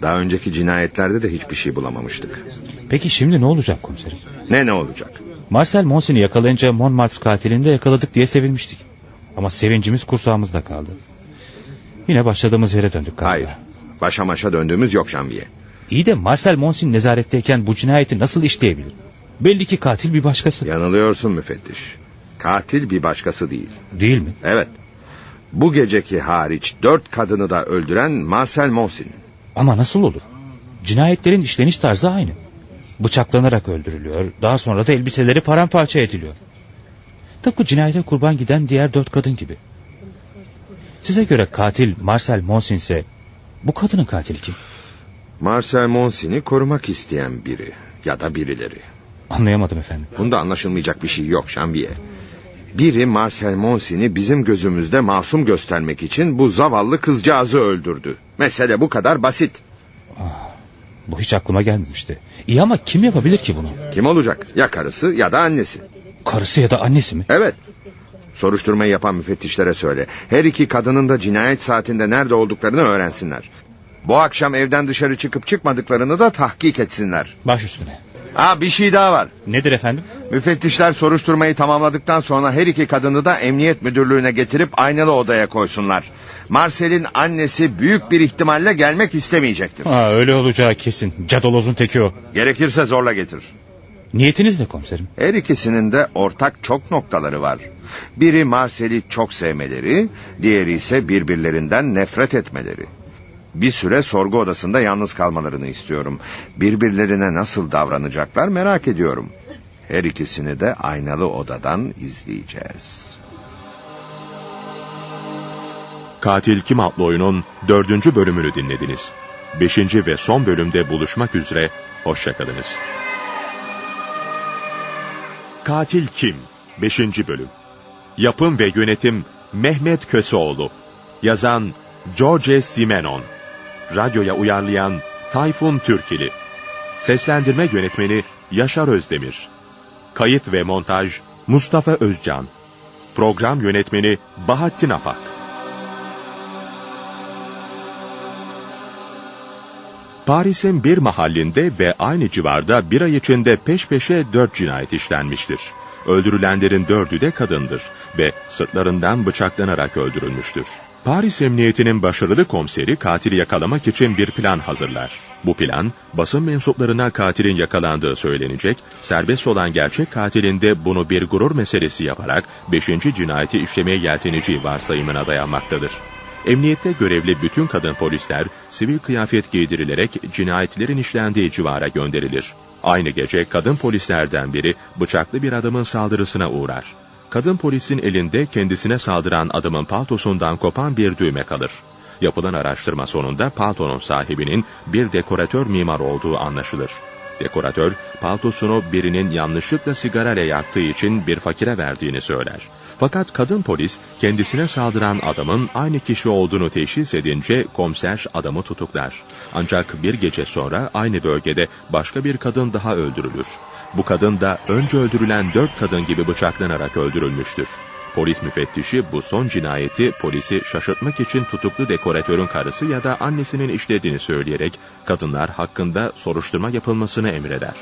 Daha önceki cinayetlerde de hiçbir şey bulamamıştık. Peki şimdi ne olacak komiserim? Ne ne olacak? Marcel Monsin'i yakalayınca Montmartre katilini de yakaladık diye sevinmiştik. Ama sevincimiz kursağımızda kaldı. Yine başladığımız yere döndük galiba. Hayır. Başa maşa döndüğümüz yok Janvier. İyi de Marcel Monsin nezaretteyken bu cinayeti nasıl işleyebilir? Belli ki katil bir başkası. Yanılıyorsun müfettiş. Katil bir başkası değil. Değil mi? Evet. Bu geceki hariç dört kadını da öldüren Marcel Monsin. Ama nasıl olur? Cinayetlerin işleniş tarzı aynı. Bıçaklanarak öldürülüyor. Daha sonra da elbiseleri paramparça ediliyor. Tıpkı cinayete kurban giden diğer dört kadın gibi. Size göre katil Marcel Monsin ise bu kadının katili kim? Marcel Monsin'i korumak isteyen biri ya da birileri. Anlayamadım efendim. Bunda anlaşılmayacak bir şey yok Janvier. Biri Marcel Monsin'i bizim gözümüzde masum göstermek için bu zavallı kızcağızı öldürdü. Mesele bu kadar basit. Bu hiç aklıma gelmemişti. İyi ama kim yapabilir ki bunu? Kim olacak? Ya karısı ya da annesi. Karısı ya da annesi mi? Evet. Soruşturmayı yapan müfettişlere söyle. Her iki kadının da cinayet saatinde nerede olduklarını öğrensinler. Bu akşam evden dışarı çıkıp çıkmadıklarını da tahkik etsinler. Baş üstüne. Ha bir şey daha var. Nedir efendim? Müfettişler soruşturmayı tamamladıktan sonra her iki kadını da emniyet müdürlüğüne getirip aynalı odaya koysunlar. Marcel'in annesi büyük bir ihtimalle gelmek istemeyecektir. Ha, öyle olacağı kesin. Cadolozun teki o. Gerekirse zorla getir. Niyetiniz ne komiserim? Her ikisinin de ortak çok noktaları var. Biri Marcel'i çok sevmeleri, diğeri ise birbirlerinden nefret etmeleri. Bir süre sorgu odasında yalnız kalmalarını istiyorum. Birbirlerine nasıl davranacaklar merak ediyorum. Her ikisini de aynalı odadan izleyeceğiz. Katil Kim adlı oyunun dördüncü bölümünü dinlediniz. Beşinci ve son bölümde buluşmak üzere, hoşçakalınız. Katil Kim? 5. bölüm. Yapım ve yönetim Mehmet Köseoğlu. Yazan George Simenon. Radyoya uyarlayan Tayfun Türkili. Seslendirme yönetmeni Yaşar Özdemir. Kayıt ve montaj Mustafa Özcan. Program yönetmeni Bahattin Apak. Paris'in bir mahallinde ve aynı civarda bir ay içinde peş peşe dört cinayet işlenmiştir. Öldürülenlerin dördü de kadındır ve sırtlarından bıçaklanarak öldürülmüştür. Paris Emniyeti'nin başarılı komiseri katili yakalamak için bir plan hazırlar. Bu plan, basın mensuplarına katilin yakalandığı söylenecek, serbest olan gerçek katilin de bunu bir gurur meselesi yaparak beşinci cinayeti işlemeye yelteneceği varsayımına dayanmaktadır. Emniyette görevli bütün kadın polisler sivil kıyafet giydirilerek cinayetlerin işlendiği civara gönderilir. Aynı gece kadın polislerden biri bıçaklı bir adamın saldırısına uğrar. Kadın polisin elinde kendisine saldıran adamın paltosundan kopan bir düğme kalır. Yapılan araştırma sonunda paltonun sahibinin bir dekoratör mimar olduğu anlaşılır. Dekoratör, paltosunu birinin yanlışlıkla sigarayla yaktığı için bir fakire verdiğini söyler. Fakat kadın polis kendisine saldıran adamın aynı kişi olduğunu teşhis edince komiser adamı tutuklar. Ancak bir gece sonra aynı bölgede başka bir kadın daha öldürülür. Bu kadın da önce öldürülen dört kadın gibi bıçaklanarak öldürülmüştür. Polis müfettişi bu son cinayeti polisi şaşırtmak için tutuklu dekoratörün karısı ya da annesinin işlediğini söyleyerek kadınlar hakkında soruşturma yapılmasını emreder.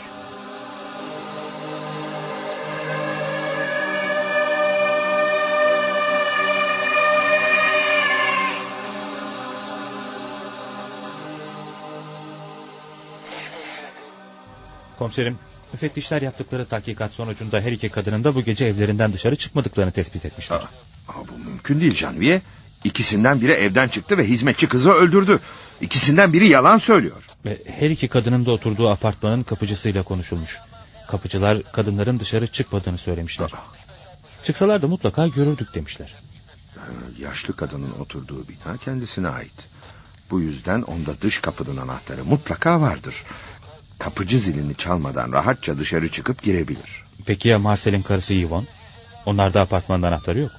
Komiserim, müfettişler yaptıkları tahkikat sonucunda her iki kadının da bu gece evlerinden dışarı çıkmadıklarını tespit etmişler. Aa, bu mümkün değil Canviye. İkisinden biri evden çıktı ve hizmetçi kızı öldürdü. İkisinden biri yalan söylüyor. Ve her iki kadının da oturduğu apartmanın kapıcısıyla konuşulmuş. Kapıcılar kadınların dışarı çıkmadığını söylemişler. Çıksalar da mutlaka görürdük demişler. Yaşlı kadının oturduğu bina kendisine ait. Bu yüzden onda dış kapının anahtarı mutlaka vardır. Kapıcı zilini çalmadan rahatça dışarı çıkıp girebilir. Peki ya Marcel'in karısı Yvonne? Onlarda apartmanda anahtarı yok.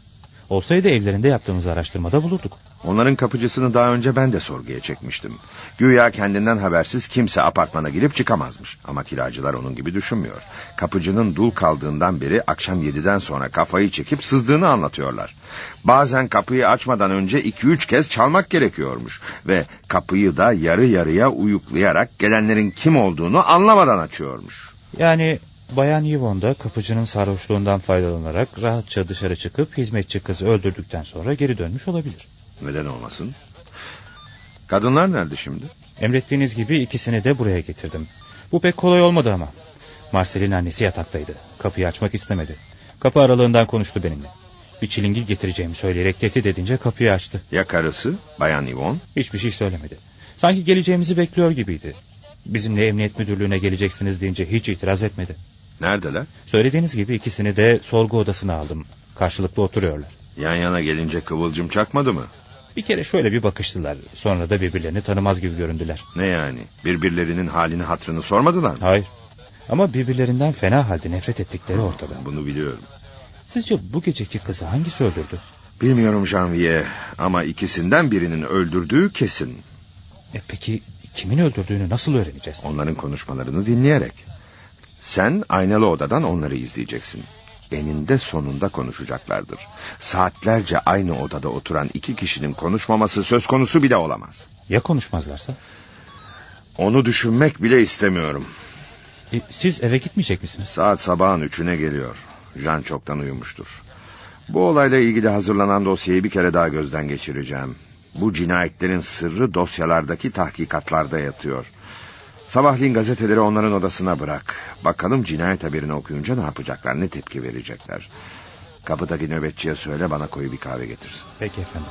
Olsaydı evlerinde yaptığımız araştırmada bulurduk. Onların kapıcısını daha önce ben de sorguya çekmiştim. Güya kendinden habersiz kimse apartmana girip çıkamazmış. Ama kiracılar onun gibi düşünmüyor. Kapıcının dul kaldığından beri akşam yediden sonra kafayı çekip sızdığını anlatıyorlar. Bazen kapıyı açmadan önce iki üç kez çalmak gerekiyormuş. Ve kapıyı da yarı yarıya uyuklayarak gelenlerin kim olduğunu anlamadan açıyormuş. Yani Bayan Yvonne da kapıcının sarhoşluğundan faydalanarak rahatça dışarı çıkıp hizmetçi kızı öldürdükten sonra geri dönmüş olabilir. Neden olmasın? Kadınlar nerede şimdi? Emrettiğiniz gibi ikisini de buraya getirdim. Bu pek kolay olmadı ama. Marcel'in annesi yataktaydı. Kapıyı açmak istemedi. Kapı aralığından konuştu benimle. Bir çilingir getireceğimi söyleyerek tehdit edince kapıyı açtı. Ya karısı Bayan Yvonne? Hiçbir şey söylemedi. Sanki geleceğimizi bekliyor gibiydi. Bizimle emniyet müdürlüğüne geleceksiniz deyince hiç itiraz etmedi. Neredeler? Söylediğiniz gibi ikisini de sorgu odasına aldım. Karşılıklı oturuyorlar. Yan yana gelince kıvılcım çakmadı mı? Bir kere şöyle bir bakıştılar. Sonra da birbirlerini tanımaz gibi göründüler. Ne yani? Birbirlerinin halini hatrını sormadılar mı? Hayır. Ama birbirlerinden fena halde nefret ettikleri ortada. Bunu biliyorum. Sizce bu geceki kızı hangisi öldürdü? Bilmiyorum Janvier ama ikisinden birinin öldürdüğü kesin. E peki kimin öldürdüğünü nasıl öğreneceğiz? Onların konuşmalarını dinleyerek. Sen aynalı odadan onları izleyeceksin. Eninde sonunda konuşacaklardır. Saatlerce aynı odada oturan iki kişinin konuşmaması söz konusu bile olamaz. Ya konuşmazlarsa? Onu düşünmek bile istemiyorum. E, siz eve gitmeyecek misiniz? Saat sabahın üçüne geliyor. Jean çoktan uyumuştur. Bu olayla ilgili hazırlanan dosyayı bir kere daha gözden geçireceğim. Bu cinayetlerin sırrı dosyalardaki tahkikatlarda yatıyor. Sabahleyin gazeteleri onların odasına bırak. Bakalım cinayet haberini okuyunca ne yapacaklar, ne tepki verecekler. Kapıdaki nöbetçiye söyle bana koyu bir kahve getirsin. Peki efendim.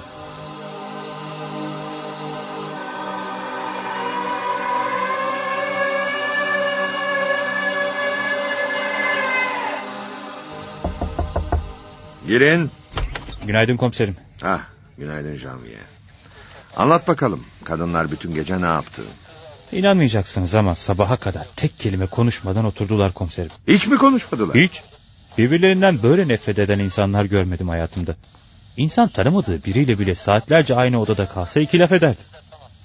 Girin. Günaydın komiserim. Ah, günaydın Janvier. Anlat bakalım, kadınlar bütün gece ne yaptı? İnanmayacaksınız ama sabaha kadar tek kelime konuşmadan oturdular komiserim. Hiç mi konuşmadılar? Hiç. Birbirlerinden böyle nefret eden insanlar görmedim hayatımda. İnsan tanımadığı biriyle bile saatlerce aynı odada kalsa iki laf ederdi.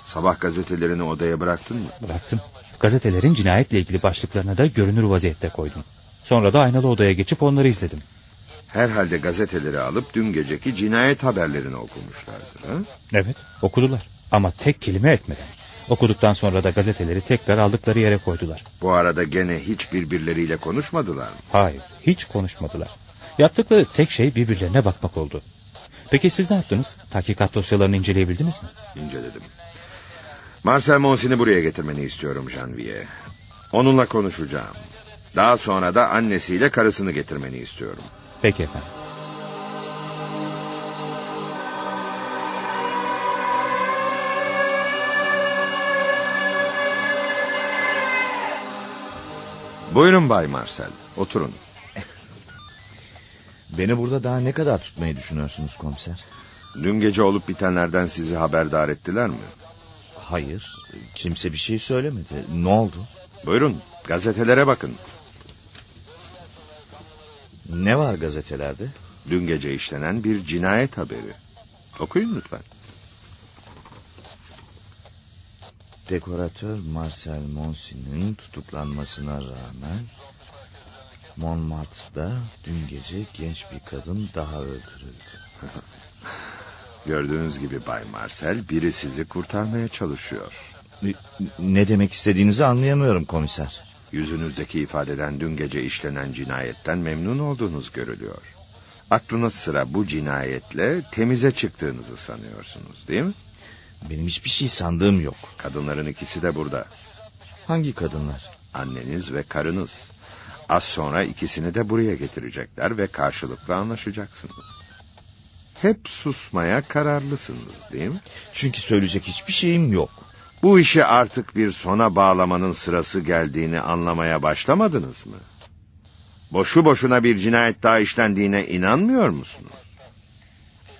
Sabah gazetelerini odaya bıraktın mı? Bıraktım. Gazetelerin cinayetle ilgili başlıklarına da görünür vaziyette koydum. Sonra da aynalı odaya geçip onları izledim. Herhalde gazeteleri alıp dün geceki cinayet haberlerini okumuşlardır. Ha? Evet okudular ama tek kelime etmeden. Okuduktan sonra da gazeteleri tekrar aldıkları yere koydular. Bu arada gene hiç birbirleriyle konuşmadılar mı? Hayır hiç konuşmadılar. Yaptıkları tek şey birbirlerine bakmak oldu. Peki siz ne yaptınız? Tahkikat dosyalarını inceleyebildiniz mi? İnceledim. Marcel Monsin'i buraya getirmeni istiyorum Janvier. Onunla konuşacağım. Daha sonra da annesiyle karısını getirmeni istiyorum. Peki efendim. Buyurun Bay Marcel, oturun. Beni burada daha ne kadar tutmayı düşünüyorsunuz komiser? Dün gece olup bitenlerden sizi haberdar ettiler mi? Hayır, kimse bir şey söylemedi. Ne oldu? Buyurun, gazetelere bakın. Ne var gazetelerde? Dün gece işlenen bir cinayet haberi. Okuyun lütfen. Dekoratör Marcel Monsin'in tutuklanmasına rağmen Montmartre'da dün gece genç bir kadın daha öldürüldü. Gördüğünüz gibi Bay Marcel biri sizi kurtarmaya çalışıyor. Ne demek istediğinizi anlayamıyorum komiser. Yüzünüzdeki ifadeden dün gece işlenen cinayetten memnun olduğunuz görülüyor. Aklınız sıra bu cinayetle temize çıktığınızı sanıyorsunuz değil mi? Benim hiçbir şey sandığım yok. Kadınların ikisi de burada. Hangi kadınlar? Anneniz ve karınız. Az sonra ikisini de buraya getirecekler ve karşılıklı anlaşacaksınız. Hep susmaya kararlısınız değil mi? Çünkü söyleyecek hiçbir şeyim yok. Bu işi artık bir sona bağlamanın sırası geldiğini anlamaya başlamadınız mı? Boşu boşuna bir cinayet daha işlendiğine inanmıyor musunuz?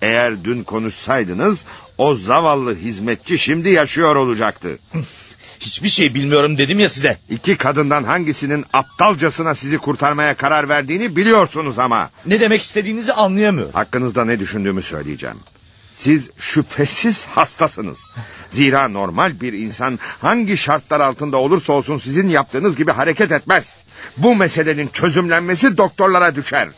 Eğer dün konuşsaydınız o zavallı hizmetçi şimdi yaşıyor olacaktı. Hiçbir şey bilmiyorum dedim ya size. İki kadından hangisinin aptalcasına sizi kurtarmaya karar verdiğini biliyorsunuz ama. Ne demek istediğinizi anlayamıyorum. Hakkınızda ne düşündüğümü söyleyeceğim. Siz şüphesiz hastasınız. Zira normal bir insan hangi şartlar altında olursa olsun sizin yaptığınız gibi hareket etmez. Bu meselenin çözümlenmesi doktorlara düşer.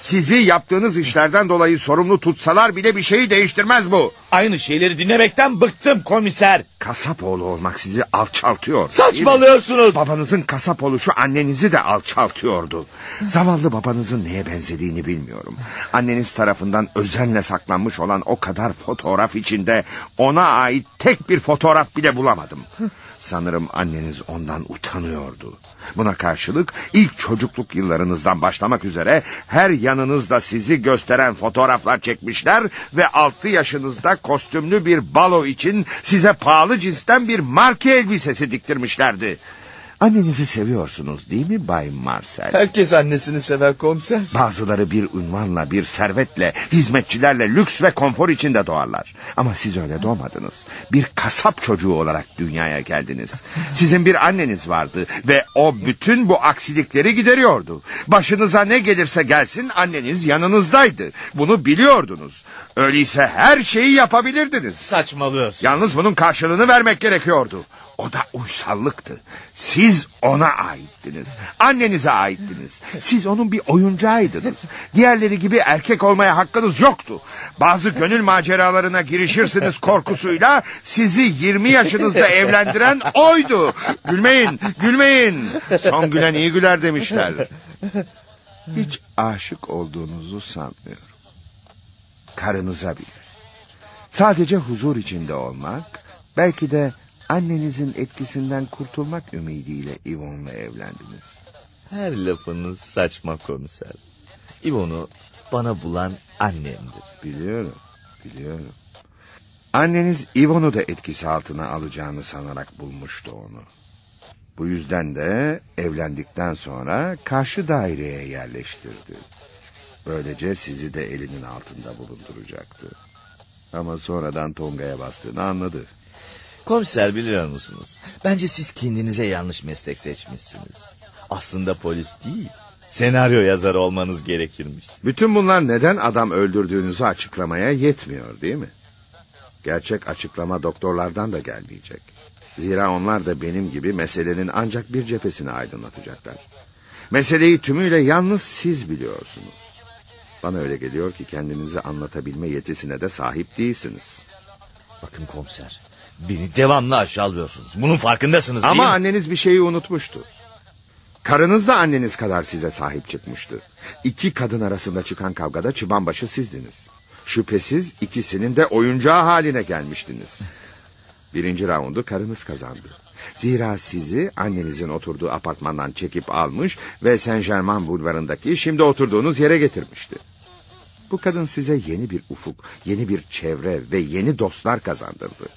Sizi yaptığınız işlerden dolayı sorumlu tutsalar bile bir şeyi değiştirmez bu. Aynı şeyleri dinlemekten bıktım komiser. Kasap oğlu olmak sizi alçaltıyor. Saçmalıyorsunuz. Babanızın kasap oluşu annenizi de alçaltıyordu. Zavallı babanızın neye benzediğini bilmiyorum. Anneniz tarafından özenle saklanmış olan o kadar fotoğraf içinde ona ait tek bir fotoğraf bile bulamadım. Sanırım anneniz ondan utanıyordu. Buna karşılık ilk çocukluk yıllarınızdan başlamak üzere her yanınızda sizi gösteren fotoğraflar çekmişler ve 6 yaşınızda kostümlü bir balo için size pahalı cinsten bir marka elbisesi diktirmişlerdi. Annenizi seviyorsunuz değil mi Bay Marcel? Herkes annesini sever komiser. Bazıları bir ünvanla, bir servetle, hizmetçilerle lüks ve konfor içinde doğarlar. Ama siz öyle doğmadınız. Bir kasap çocuğu olarak dünyaya geldiniz. Sizin bir anneniz vardı ve o bütün bu aksilikleri gideriyordu. Başınıza ne gelirse gelsin anneniz yanınızdaydı. Bunu biliyordunuz. Öyleyse her şeyi yapabilirdiniz. Saçmalıyorsun. Yalnız bunun karşılığını vermek gerekiyordu. O da uysallıktı. Siz ona aittiniz. Annenize aittiniz. Siz onun bir oyuncağıydınız. Diğerleri gibi erkek olmaya hakkınız yoktu. Bazı gönül maceralarına girişirsiniz korkusuyla sizi 20 yaşınızda evlendiren oydu. Gülmeyin, gülmeyin. Son gülen iyi güler demişler. Hiç aşık olduğunuzu sanmıyorum. Karınıza bile. Sadece huzur içinde olmak, belki de annenizin etkisinden kurtulmak ümidiyle Ivon'la evlendiniz. Her lafınız saçma komiser. İvon'u bana bulan annemdir. Biliyorum, biliyorum. Anneniz Ivon'u da etkisi altına alacağını sanarak bulmuştu onu. Bu yüzden de evlendikten sonra karşı daireye yerleştirdi. Böylece sizi de elinin altında bulunduracaktı. Ama sonradan Tonga'ya bastığını anladı. Komiser biliyor musunuz? Bence siz kendinize yanlış meslek seçmişsiniz. Aslında polis değil, senaryo yazarı olmanız gerekirmiş. Bütün bunlar neden adam öldürdüğünüzü açıklamaya yetmiyor değil mi? Gerçek açıklama doktorlardan da gelmeyecek. Zira onlar da benim gibi meselenin ancak bir cephesini aydınlatacaklar. Meseleyi tümüyle yalnız siz biliyorsunuz. Bana öyle geliyor ki kendinizi anlatabilme yetisine de sahip değilsiniz. Bakın komiser, beni devamlı aşağılıyorsunuz. Bunun farkındasınız değil Ama mi? anneniz bir şeyi unutmuştu. Karınız da anneniz kadar size sahip çıkmıştı. İki kadın arasında çıkan kavgada çıbanbaşı sizdiniz. Şüphesiz ikisinin de oyuncağı haline gelmiştiniz. Birinci raundu karınız kazandı. Zira sizi annenizin oturduğu apartmandan çekip almış ve Saint Germain bulvarındaki şimdi oturduğunuz yere getirmişti. Bu kadın size yeni bir ufuk, yeni bir çevre ve yeni dostlar kazandırdı.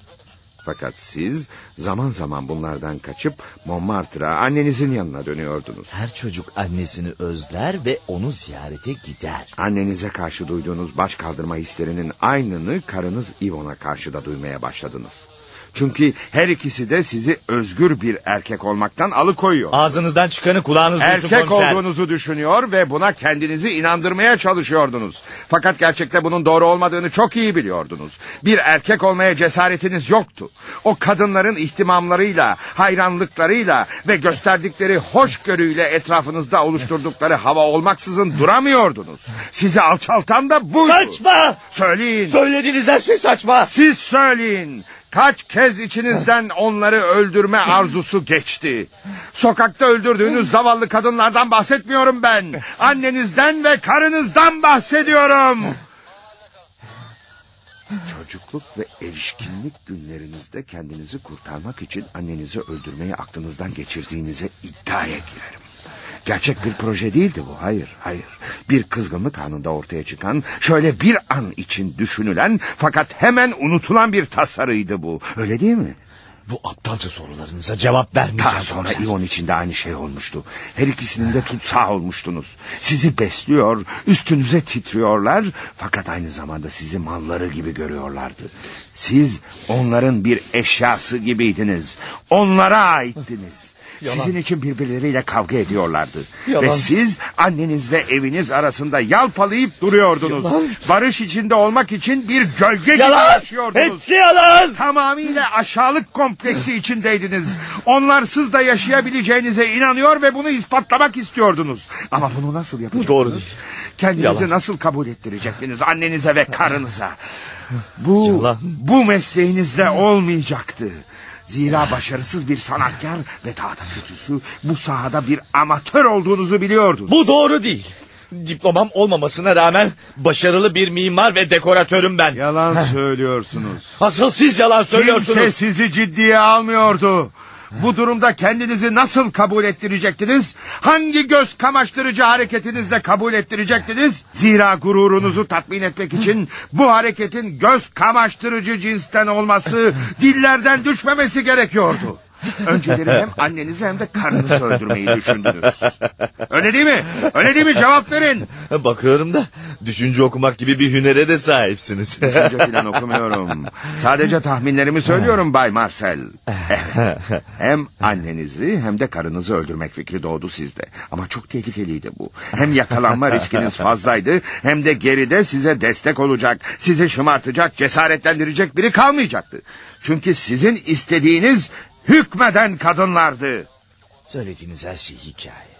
Fakat siz zaman zaman bunlardan kaçıp Montmartre'a annenizin yanına dönüyordunuz. Her çocuk annesini özler ve onu ziyarete gider. Annenize karşı duyduğunuz baş kaldırma hislerinin aynını karınız Ivon'a karşı da duymaya başladınız. Çünkü her ikisi de sizi özgür bir erkek olmaktan alıkoyuyor. Ağzınızdan çıkanı kulağınız duysun Erkek komiser. olduğunuzu düşünüyor ve buna kendinizi inandırmaya çalışıyordunuz. Fakat gerçekte bunun doğru olmadığını çok iyi biliyordunuz. Bir erkek olmaya cesaretiniz yoktu. O kadınların ihtimamlarıyla, hayranlıklarıyla ve gösterdikleri hoşgörüyle etrafınızda oluşturdukları hava olmaksızın duramıyordunuz. Sizi alçaltan da buydu. Saçma! Söyleyin. Söylediğiniz her şey saçma. Siz söyleyin. Kaç kez içinizden onları öldürme arzusu geçti. Sokakta öldürdüğünüz zavallı kadınlardan bahsetmiyorum ben. Annenizden ve karınızdan bahsediyorum. Çocukluk ve erişkinlik günlerinizde kendinizi kurtarmak için annenizi öldürmeyi aklınızdan geçirdiğinize iddiaya girerim. Gerçek bir proje değildi bu. Hayır, hayır. Bir kızgınlık anında ortaya çıkan, şöyle bir an için düşünülen fakat hemen unutulan bir tasarıydı bu. Öyle değil mi? Bu aptalca sorularınıza cevap vermeyeceğim. Daha sonra komiser. İvon için de aynı şey olmuştu. Her ikisinin de tutsağı olmuştunuz. Sizi besliyor, üstünüze titriyorlar... ...fakat aynı zamanda sizi malları gibi görüyorlardı. Siz onların bir eşyası gibiydiniz. Onlara aittiniz. Yalan. Sizin için birbirleriyle kavga ediyorlardı. Yalan. Ve siz annenizle eviniz arasında yalpalayıp duruyordunuz. Yalan. Barış içinde olmak için bir gölge Yalan. gibi yaşıyordunuz. Hepsi yalan. Tamamıyla aşağılık kompleksi içindeydiniz. Onlarsız da yaşayabileceğinize inanıyor ve bunu ispatlamak istiyordunuz. Ama bunu nasıl yapacaksınız? Bu doğru değil. Kendinizi Yalan. nasıl kabul ettirecektiniz annenize ve karınıza? Bu, Yalan. bu mesleğinizde olmayacaktı. Zira başarısız bir sanatkar ve daha da kötüsü bu sahada bir amatör olduğunuzu biliyordunuz. Bu doğru değil. Diplomam olmamasına rağmen başarılı bir mimar ve dekoratörüm ben. Yalan söylüyorsunuz. Asıl siz yalan söylüyorsunuz. Kimse sizi ciddiye almıyordu. Bu durumda kendinizi nasıl kabul ettirecektiniz? Hangi göz kamaştırıcı hareketinizle kabul ettirecektiniz? Zira gururunuzu tatmin etmek için bu hareketin göz kamaştırıcı cinsten olması, dillerden düşmemesi gerekiyordu. Önceleri hem annenizi hem de karınızı öldürmeyi düşündünüz. Öyle değil mi? Öyle değil mi? Cevap verin. Bakıyorum da düşünce okumak gibi bir hünere de sahipsiniz. Düşünce falan okumuyorum. Sadece tahminlerimi söylüyorum Bay Marcel. Evet. Hem annenizi hem de karınızı öldürmek fikri doğdu sizde. Ama çok tehlikeliydi bu. Hem yakalanma riskiniz fazlaydı hem de geride size destek olacak, sizi şımartacak, cesaretlendirecek biri kalmayacaktı. Çünkü sizin istediğiniz hükmeden kadınlardı. Söylediğiniz her şey hikaye.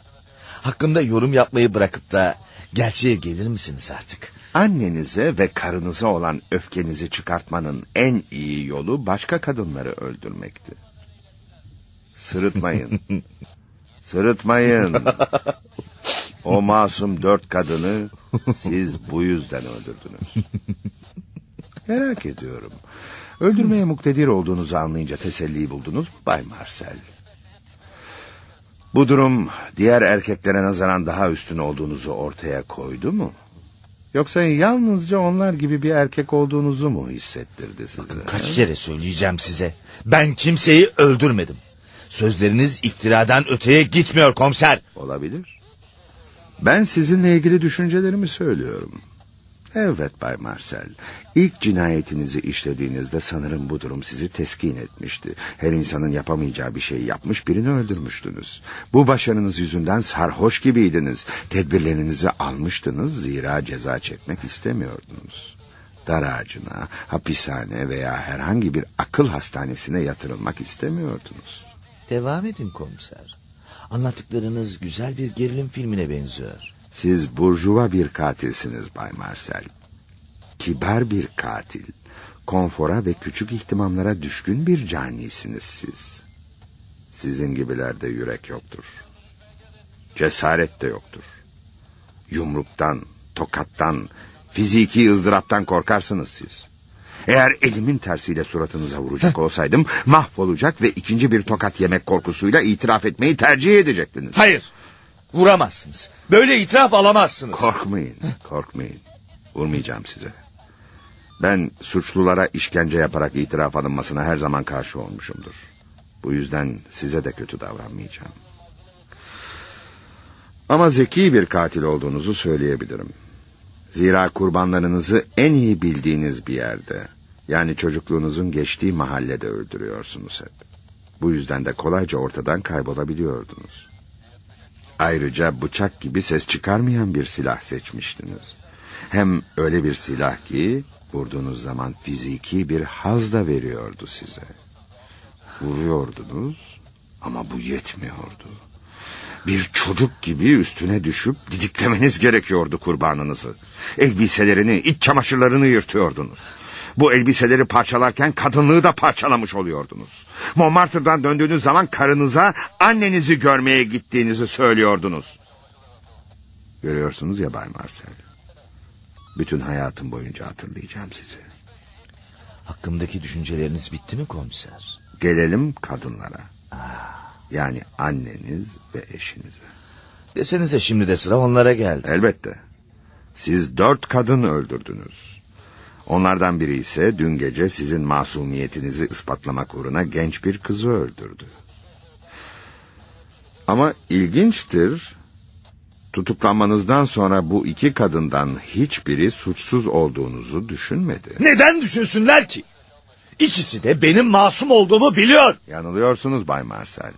Hakkımda yorum yapmayı bırakıp da gerçeğe gelir misiniz artık? Annenize ve karınıza olan öfkenizi çıkartmanın en iyi yolu başka kadınları öldürmekti. Sırıtmayın. Sırıtmayın. O masum dört kadını siz bu yüzden öldürdünüz. Merak ediyorum. Öldürmeye muktedir olduğunuzu anlayınca teselli buldunuz Bay Marcel? Bu durum diğer erkeklere nazaran daha üstün olduğunuzu ortaya koydu mu? Yoksa yalnızca onlar gibi bir erkek olduğunuzu mu hissettirdi size? Kaç kere söyleyeceğim size. Ben kimseyi öldürmedim. Sözleriniz iftiradan öteye gitmiyor komiser. Olabilir. Ben sizinle ilgili düşüncelerimi söylüyorum. Evet Bay Marcel. İlk cinayetinizi işlediğinizde sanırım bu durum sizi teskin etmişti. Her insanın yapamayacağı bir şeyi yapmış birini öldürmüştünüz. Bu başarınız yüzünden sarhoş gibiydiniz. Tedbirlerinizi almıştınız zira ceza çekmek istemiyordunuz. Dar ağacına, hapishane veya herhangi bir akıl hastanesine yatırılmak istemiyordunuz. Devam edin komiser. Anlattıklarınız güzel bir gerilim filmine benziyor. Siz burjuva bir katilsiniz Bay Marcel. Kibar bir katil. Konfora ve küçük ihtimamlara düşkün bir canisiniz siz. Sizin gibilerde yürek yoktur. Cesaret de yoktur. Yumruktan, tokattan, fiziki ızdıraptan korkarsınız siz. Eğer elimin tersiyle suratınıza vuracak olsaydım mahvolacak ve ikinci bir tokat yemek korkusuyla itiraf etmeyi tercih edecektiniz. Hayır. Vuramazsınız. Böyle itiraf alamazsınız. Korkmayın, korkmayın. Vurmayacağım size. Ben suçlulara işkence yaparak itiraf alınmasına her zaman karşı olmuşumdur. Bu yüzden size de kötü davranmayacağım. Ama zeki bir katil olduğunuzu söyleyebilirim. Zira kurbanlarınızı en iyi bildiğiniz bir yerde, yani çocukluğunuzun geçtiği mahallede öldürüyorsunuz hep. Bu yüzden de kolayca ortadan kaybolabiliyordunuz. Ayrıca bıçak gibi ses çıkarmayan bir silah seçmiştiniz. Hem öyle bir silah ki vurduğunuz zaman fiziki bir haz da veriyordu size. Vuruyordunuz ama bu yetmiyordu. Bir çocuk gibi üstüne düşüp didiklemeniz gerekiyordu kurbanınızı. Elbiselerini, iç çamaşırlarını yırtıyordunuz. Bu elbiseleri parçalarken kadınlığı da parçalamış oluyordunuz. Montmartre'dan döndüğünüz zaman karınıza annenizi görmeye gittiğinizi söylüyordunuz. Görüyorsunuz ya Bay Marcel. Bütün hayatım boyunca hatırlayacağım sizi. Hakkımdaki düşünceleriniz bitti mi komiser? Gelelim kadınlara. Yani anneniz ve eşinize. Desenize şimdi de sıra onlara geldi. Elbette. Siz dört kadın öldürdünüz. Onlardan biri ise dün gece sizin masumiyetinizi ispatlamak uğruna genç bir kızı öldürdü. Ama ilginçtir, tutuklanmanızdan sonra bu iki kadından hiçbiri suçsuz olduğunuzu düşünmedi. Neden düşünsünler ki? İkisi de benim masum olduğumu biliyor. Yanılıyorsunuz Bay Marcel.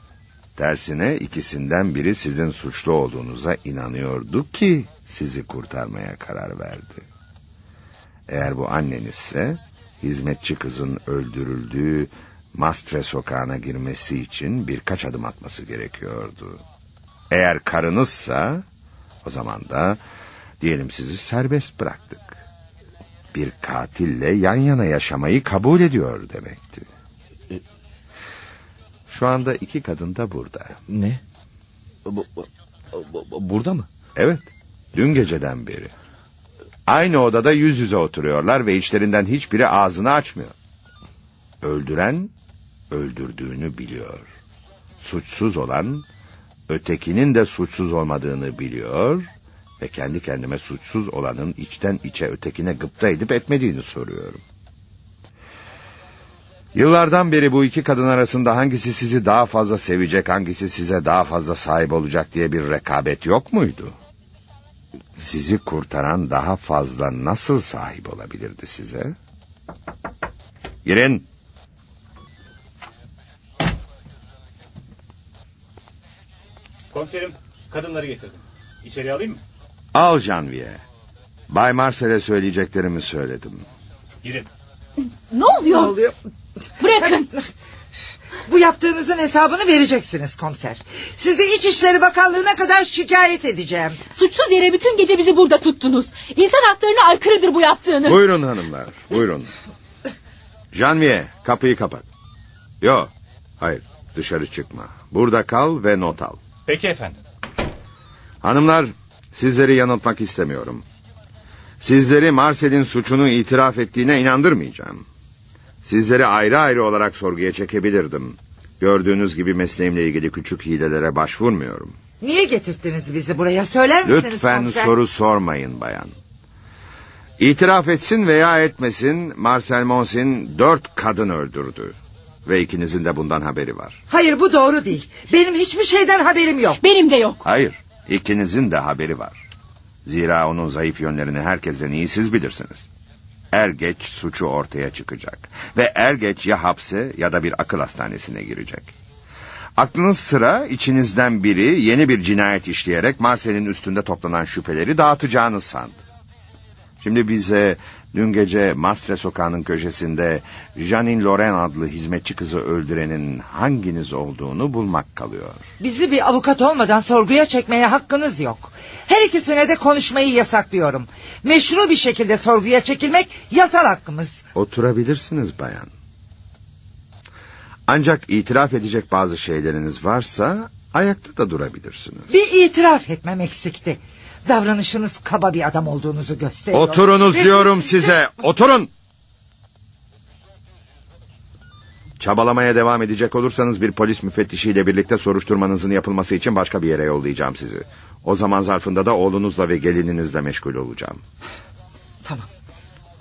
Tersine ikisinden biri sizin suçlu olduğunuza inanıyordu ki sizi kurtarmaya karar verdi. Eğer bu annenizse hizmetçi kızın öldürüldüğü Mastre sokağına girmesi için birkaç adım atması gerekiyordu. Eğer karınızsa o zaman da diyelim sizi serbest bıraktık. Bir katille yan yana yaşamayı kabul ediyor demekti. Şu anda iki kadın da burada. Ne? Bu, bu, bu, burada mı? Evet. Dün geceden beri. Aynı odada yüz yüze oturuyorlar ve içlerinden hiçbiri ağzını açmıyor. Öldüren öldürdüğünü biliyor. Suçsuz olan ötekinin de suçsuz olmadığını biliyor ve kendi kendime suçsuz olanın içten içe ötekine gıpta edip etmediğini soruyorum. Yıllardan beri bu iki kadın arasında hangisi sizi daha fazla sevecek, hangisi size daha fazla sahip olacak diye bir rekabet yok muydu? Sizi kurtaran daha fazla nasıl sahip olabilirdi size? Girin. Komiserim kadınları getirdim. İçeri alayım mı? Al Janvier. Bay Marcel'e söyleyeceklerimi söyledim. Girin. Ne oluyor? Ne oluyor? Bırakın. Bu yaptığınızın hesabını vereceksiniz komiser. Sizi İçişleri Bakanlığı'na kadar şikayet edeceğim. Suçsuz yere bütün gece bizi burada tuttunuz. İnsan haklarına aykırıdır bu yaptığını. Buyurun hanımlar, buyurun. Janvier, kapıyı kapat. Yo, hayır, dışarı çıkma. Burada kal ve not al. Peki efendim. Hanımlar, sizleri yanıltmak istemiyorum. Sizleri Marcel'in suçunu itiraf ettiğine inandırmayacağım. Sizleri ayrı ayrı olarak sorguya çekebilirdim. Gördüğünüz gibi mesleğimle ilgili küçük hilelere başvurmuyorum. Niye getirttiniz bizi buraya söyler misiniz Lütfen komiser? soru sormayın bayan. İtiraf etsin veya etmesin Marcel Monsin dört kadın öldürdü. Ve ikinizin de bundan haberi var. Hayır bu doğru değil. Benim hiçbir şeyden haberim yok. Benim de yok. Hayır ikinizin de haberi var. Zira onun zayıf yönlerini herkesten iyi siz bilirsiniz. Er geç suçu ortaya çıkacak. Ve er geç ya hapse ya da bir akıl hastanesine girecek. Aklınız sıra içinizden biri yeni bir cinayet işleyerek Marcel'in üstünde toplanan şüpheleri dağıtacağını sandı. Şimdi bize dün gece Mastre sokağının köşesinde Janine Loren adlı hizmetçi kızı öldürenin hanginiz olduğunu bulmak kalıyor. Bizi bir avukat olmadan sorguya çekmeye hakkınız yok. Her ikisine de konuşmayı yasaklıyorum. Meşru bir şekilde sorguya çekilmek yasal hakkımız. Oturabilirsiniz bayan. Ancak itiraf edecek bazı şeyleriniz varsa ayakta da durabilirsiniz. Bir itiraf etmem eksikti. Davranışınız kaba bir adam olduğunuzu gösteriyor. Oturunuz diyorum size. Oturun. Çabalamaya devam edecek olursanız bir polis müfettişiyle birlikte soruşturmanızın yapılması için başka bir yere yollayacağım sizi. O zaman zarfında da oğlunuzla ve gelininizle meşgul olacağım. Tamam.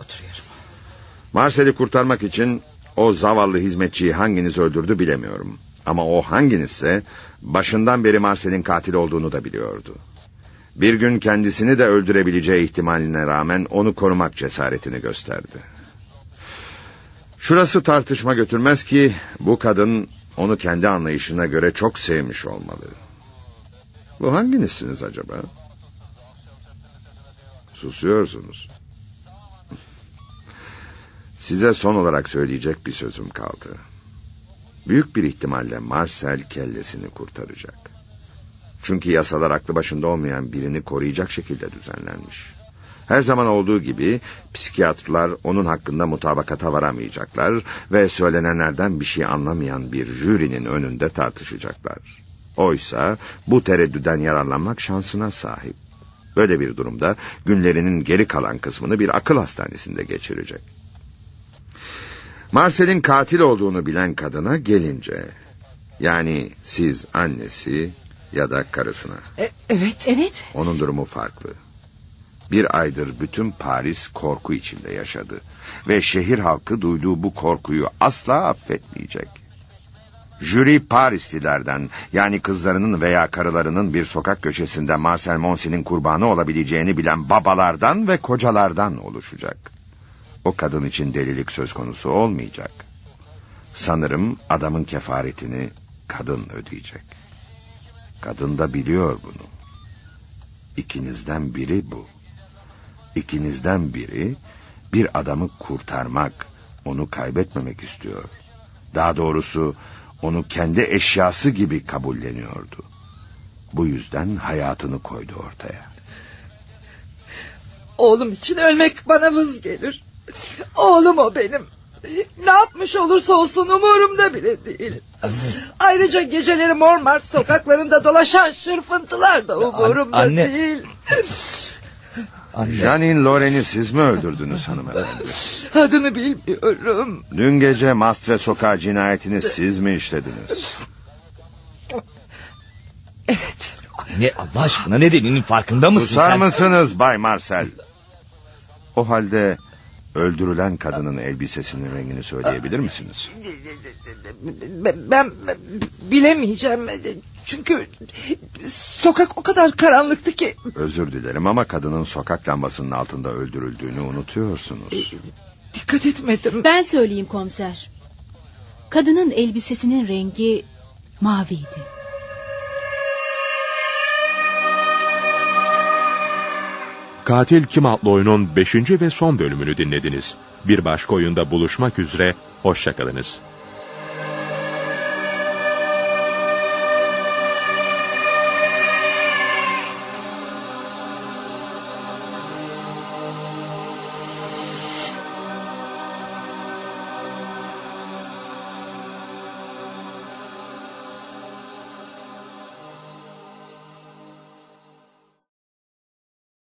Oturuyorum. Marcel'i kurtarmak için o zavallı hizmetçiyi hanginiz öldürdü bilemiyorum. Ama o hanginizse başından beri Marcel'in katil olduğunu da biliyordu. Bir gün kendisini de öldürebileceği ihtimaline rağmen onu korumak cesaretini gösterdi. Şurası tartışma götürmez ki bu kadın onu kendi anlayışına göre çok sevmiş olmalı. Bu hanginizsiniz acaba? Susuyorsunuz. Size son olarak söyleyecek bir sözüm kaldı. Büyük bir ihtimalle Marcel kellesini kurtaracak. Çünkü yasalar aklı başında olmayan birini koruyacak şekilde düzenlenmiş. Her zaman olduğu gibi psikiyatrlar onun hakkında mutabakata varamayacaklar ve söylenenlerden bir şey anlamayan bir jürinin önünde tartışacaklar. Oysa bu tereddüden yararlanmak şansına sahip. Böyle bir durumda günlerinin geri kalan kısmını bir akıl hastanesinde geçirecek. Marcel'in katil olduğunu bilen kadına gelince... ...yani siz annesi ya da karısına... E, evet. Evet. Onun durumu farklı. Bir aydır bütün Paris korku içinde yaşadı. Ve şehir halkı duyduğu bu korkuyu asla affetmeyecek. Jüri Parislilerden yani kızlarının veya karılarının bir sokak köşesinde Marcel Monsi'nin kurbanı olabileceğini bilen babalardan ve kocalardan oluşacak. O kadın için delilik söz konusu olmayacak. Sanırım adamın kefaretini kadın ödeyecek. Kadın da biliyor bunu. İkinizden biri bu. İkinizden biri bir adamı kurtarmak, onu kaybetmemek istiyor. Daha doğrusu onu kendi eşyası gibi kabulleniyordu. Bu yüzden hayatını koydu ortaya. Oğlum için ölmek bana vız gelir. Oğlum o benim. Ne yapmış olursa olsun umurumda bile değil. Ayrıca geceleri Montmartre sokaklarında dolaşan şırfıntılar da umurumda anne. değil. Janine Loren'i siz mi öldürdünüz hanımefendi? Adını bilmiyorum. Dün gece Mastre Sokağı cinayetini siz mi işlediniz? Ne Allah aşkına ne dediğinin farkında mısın Susar sen? mısınız Bay Marcel? O halde öldürülen kadının elbisesinin rengini söyleyebilir misiniz? Ben, ben bilemeyeceğim. Çünkü sokak o kadar karanlıktı ki. Özür dilerim ama kadının sokak lambasının altında öldürüldüğünü unutuyorsunuz. Dikkat etmedim. Ben söyleyeyim komiser. Kadının elbisesinin rengi maviydi. Katil Kim adlı oyunun 5. ve son bölümünü dinlediniz. Bir başka oyunda buluşmak üzere, hoşçakalınız.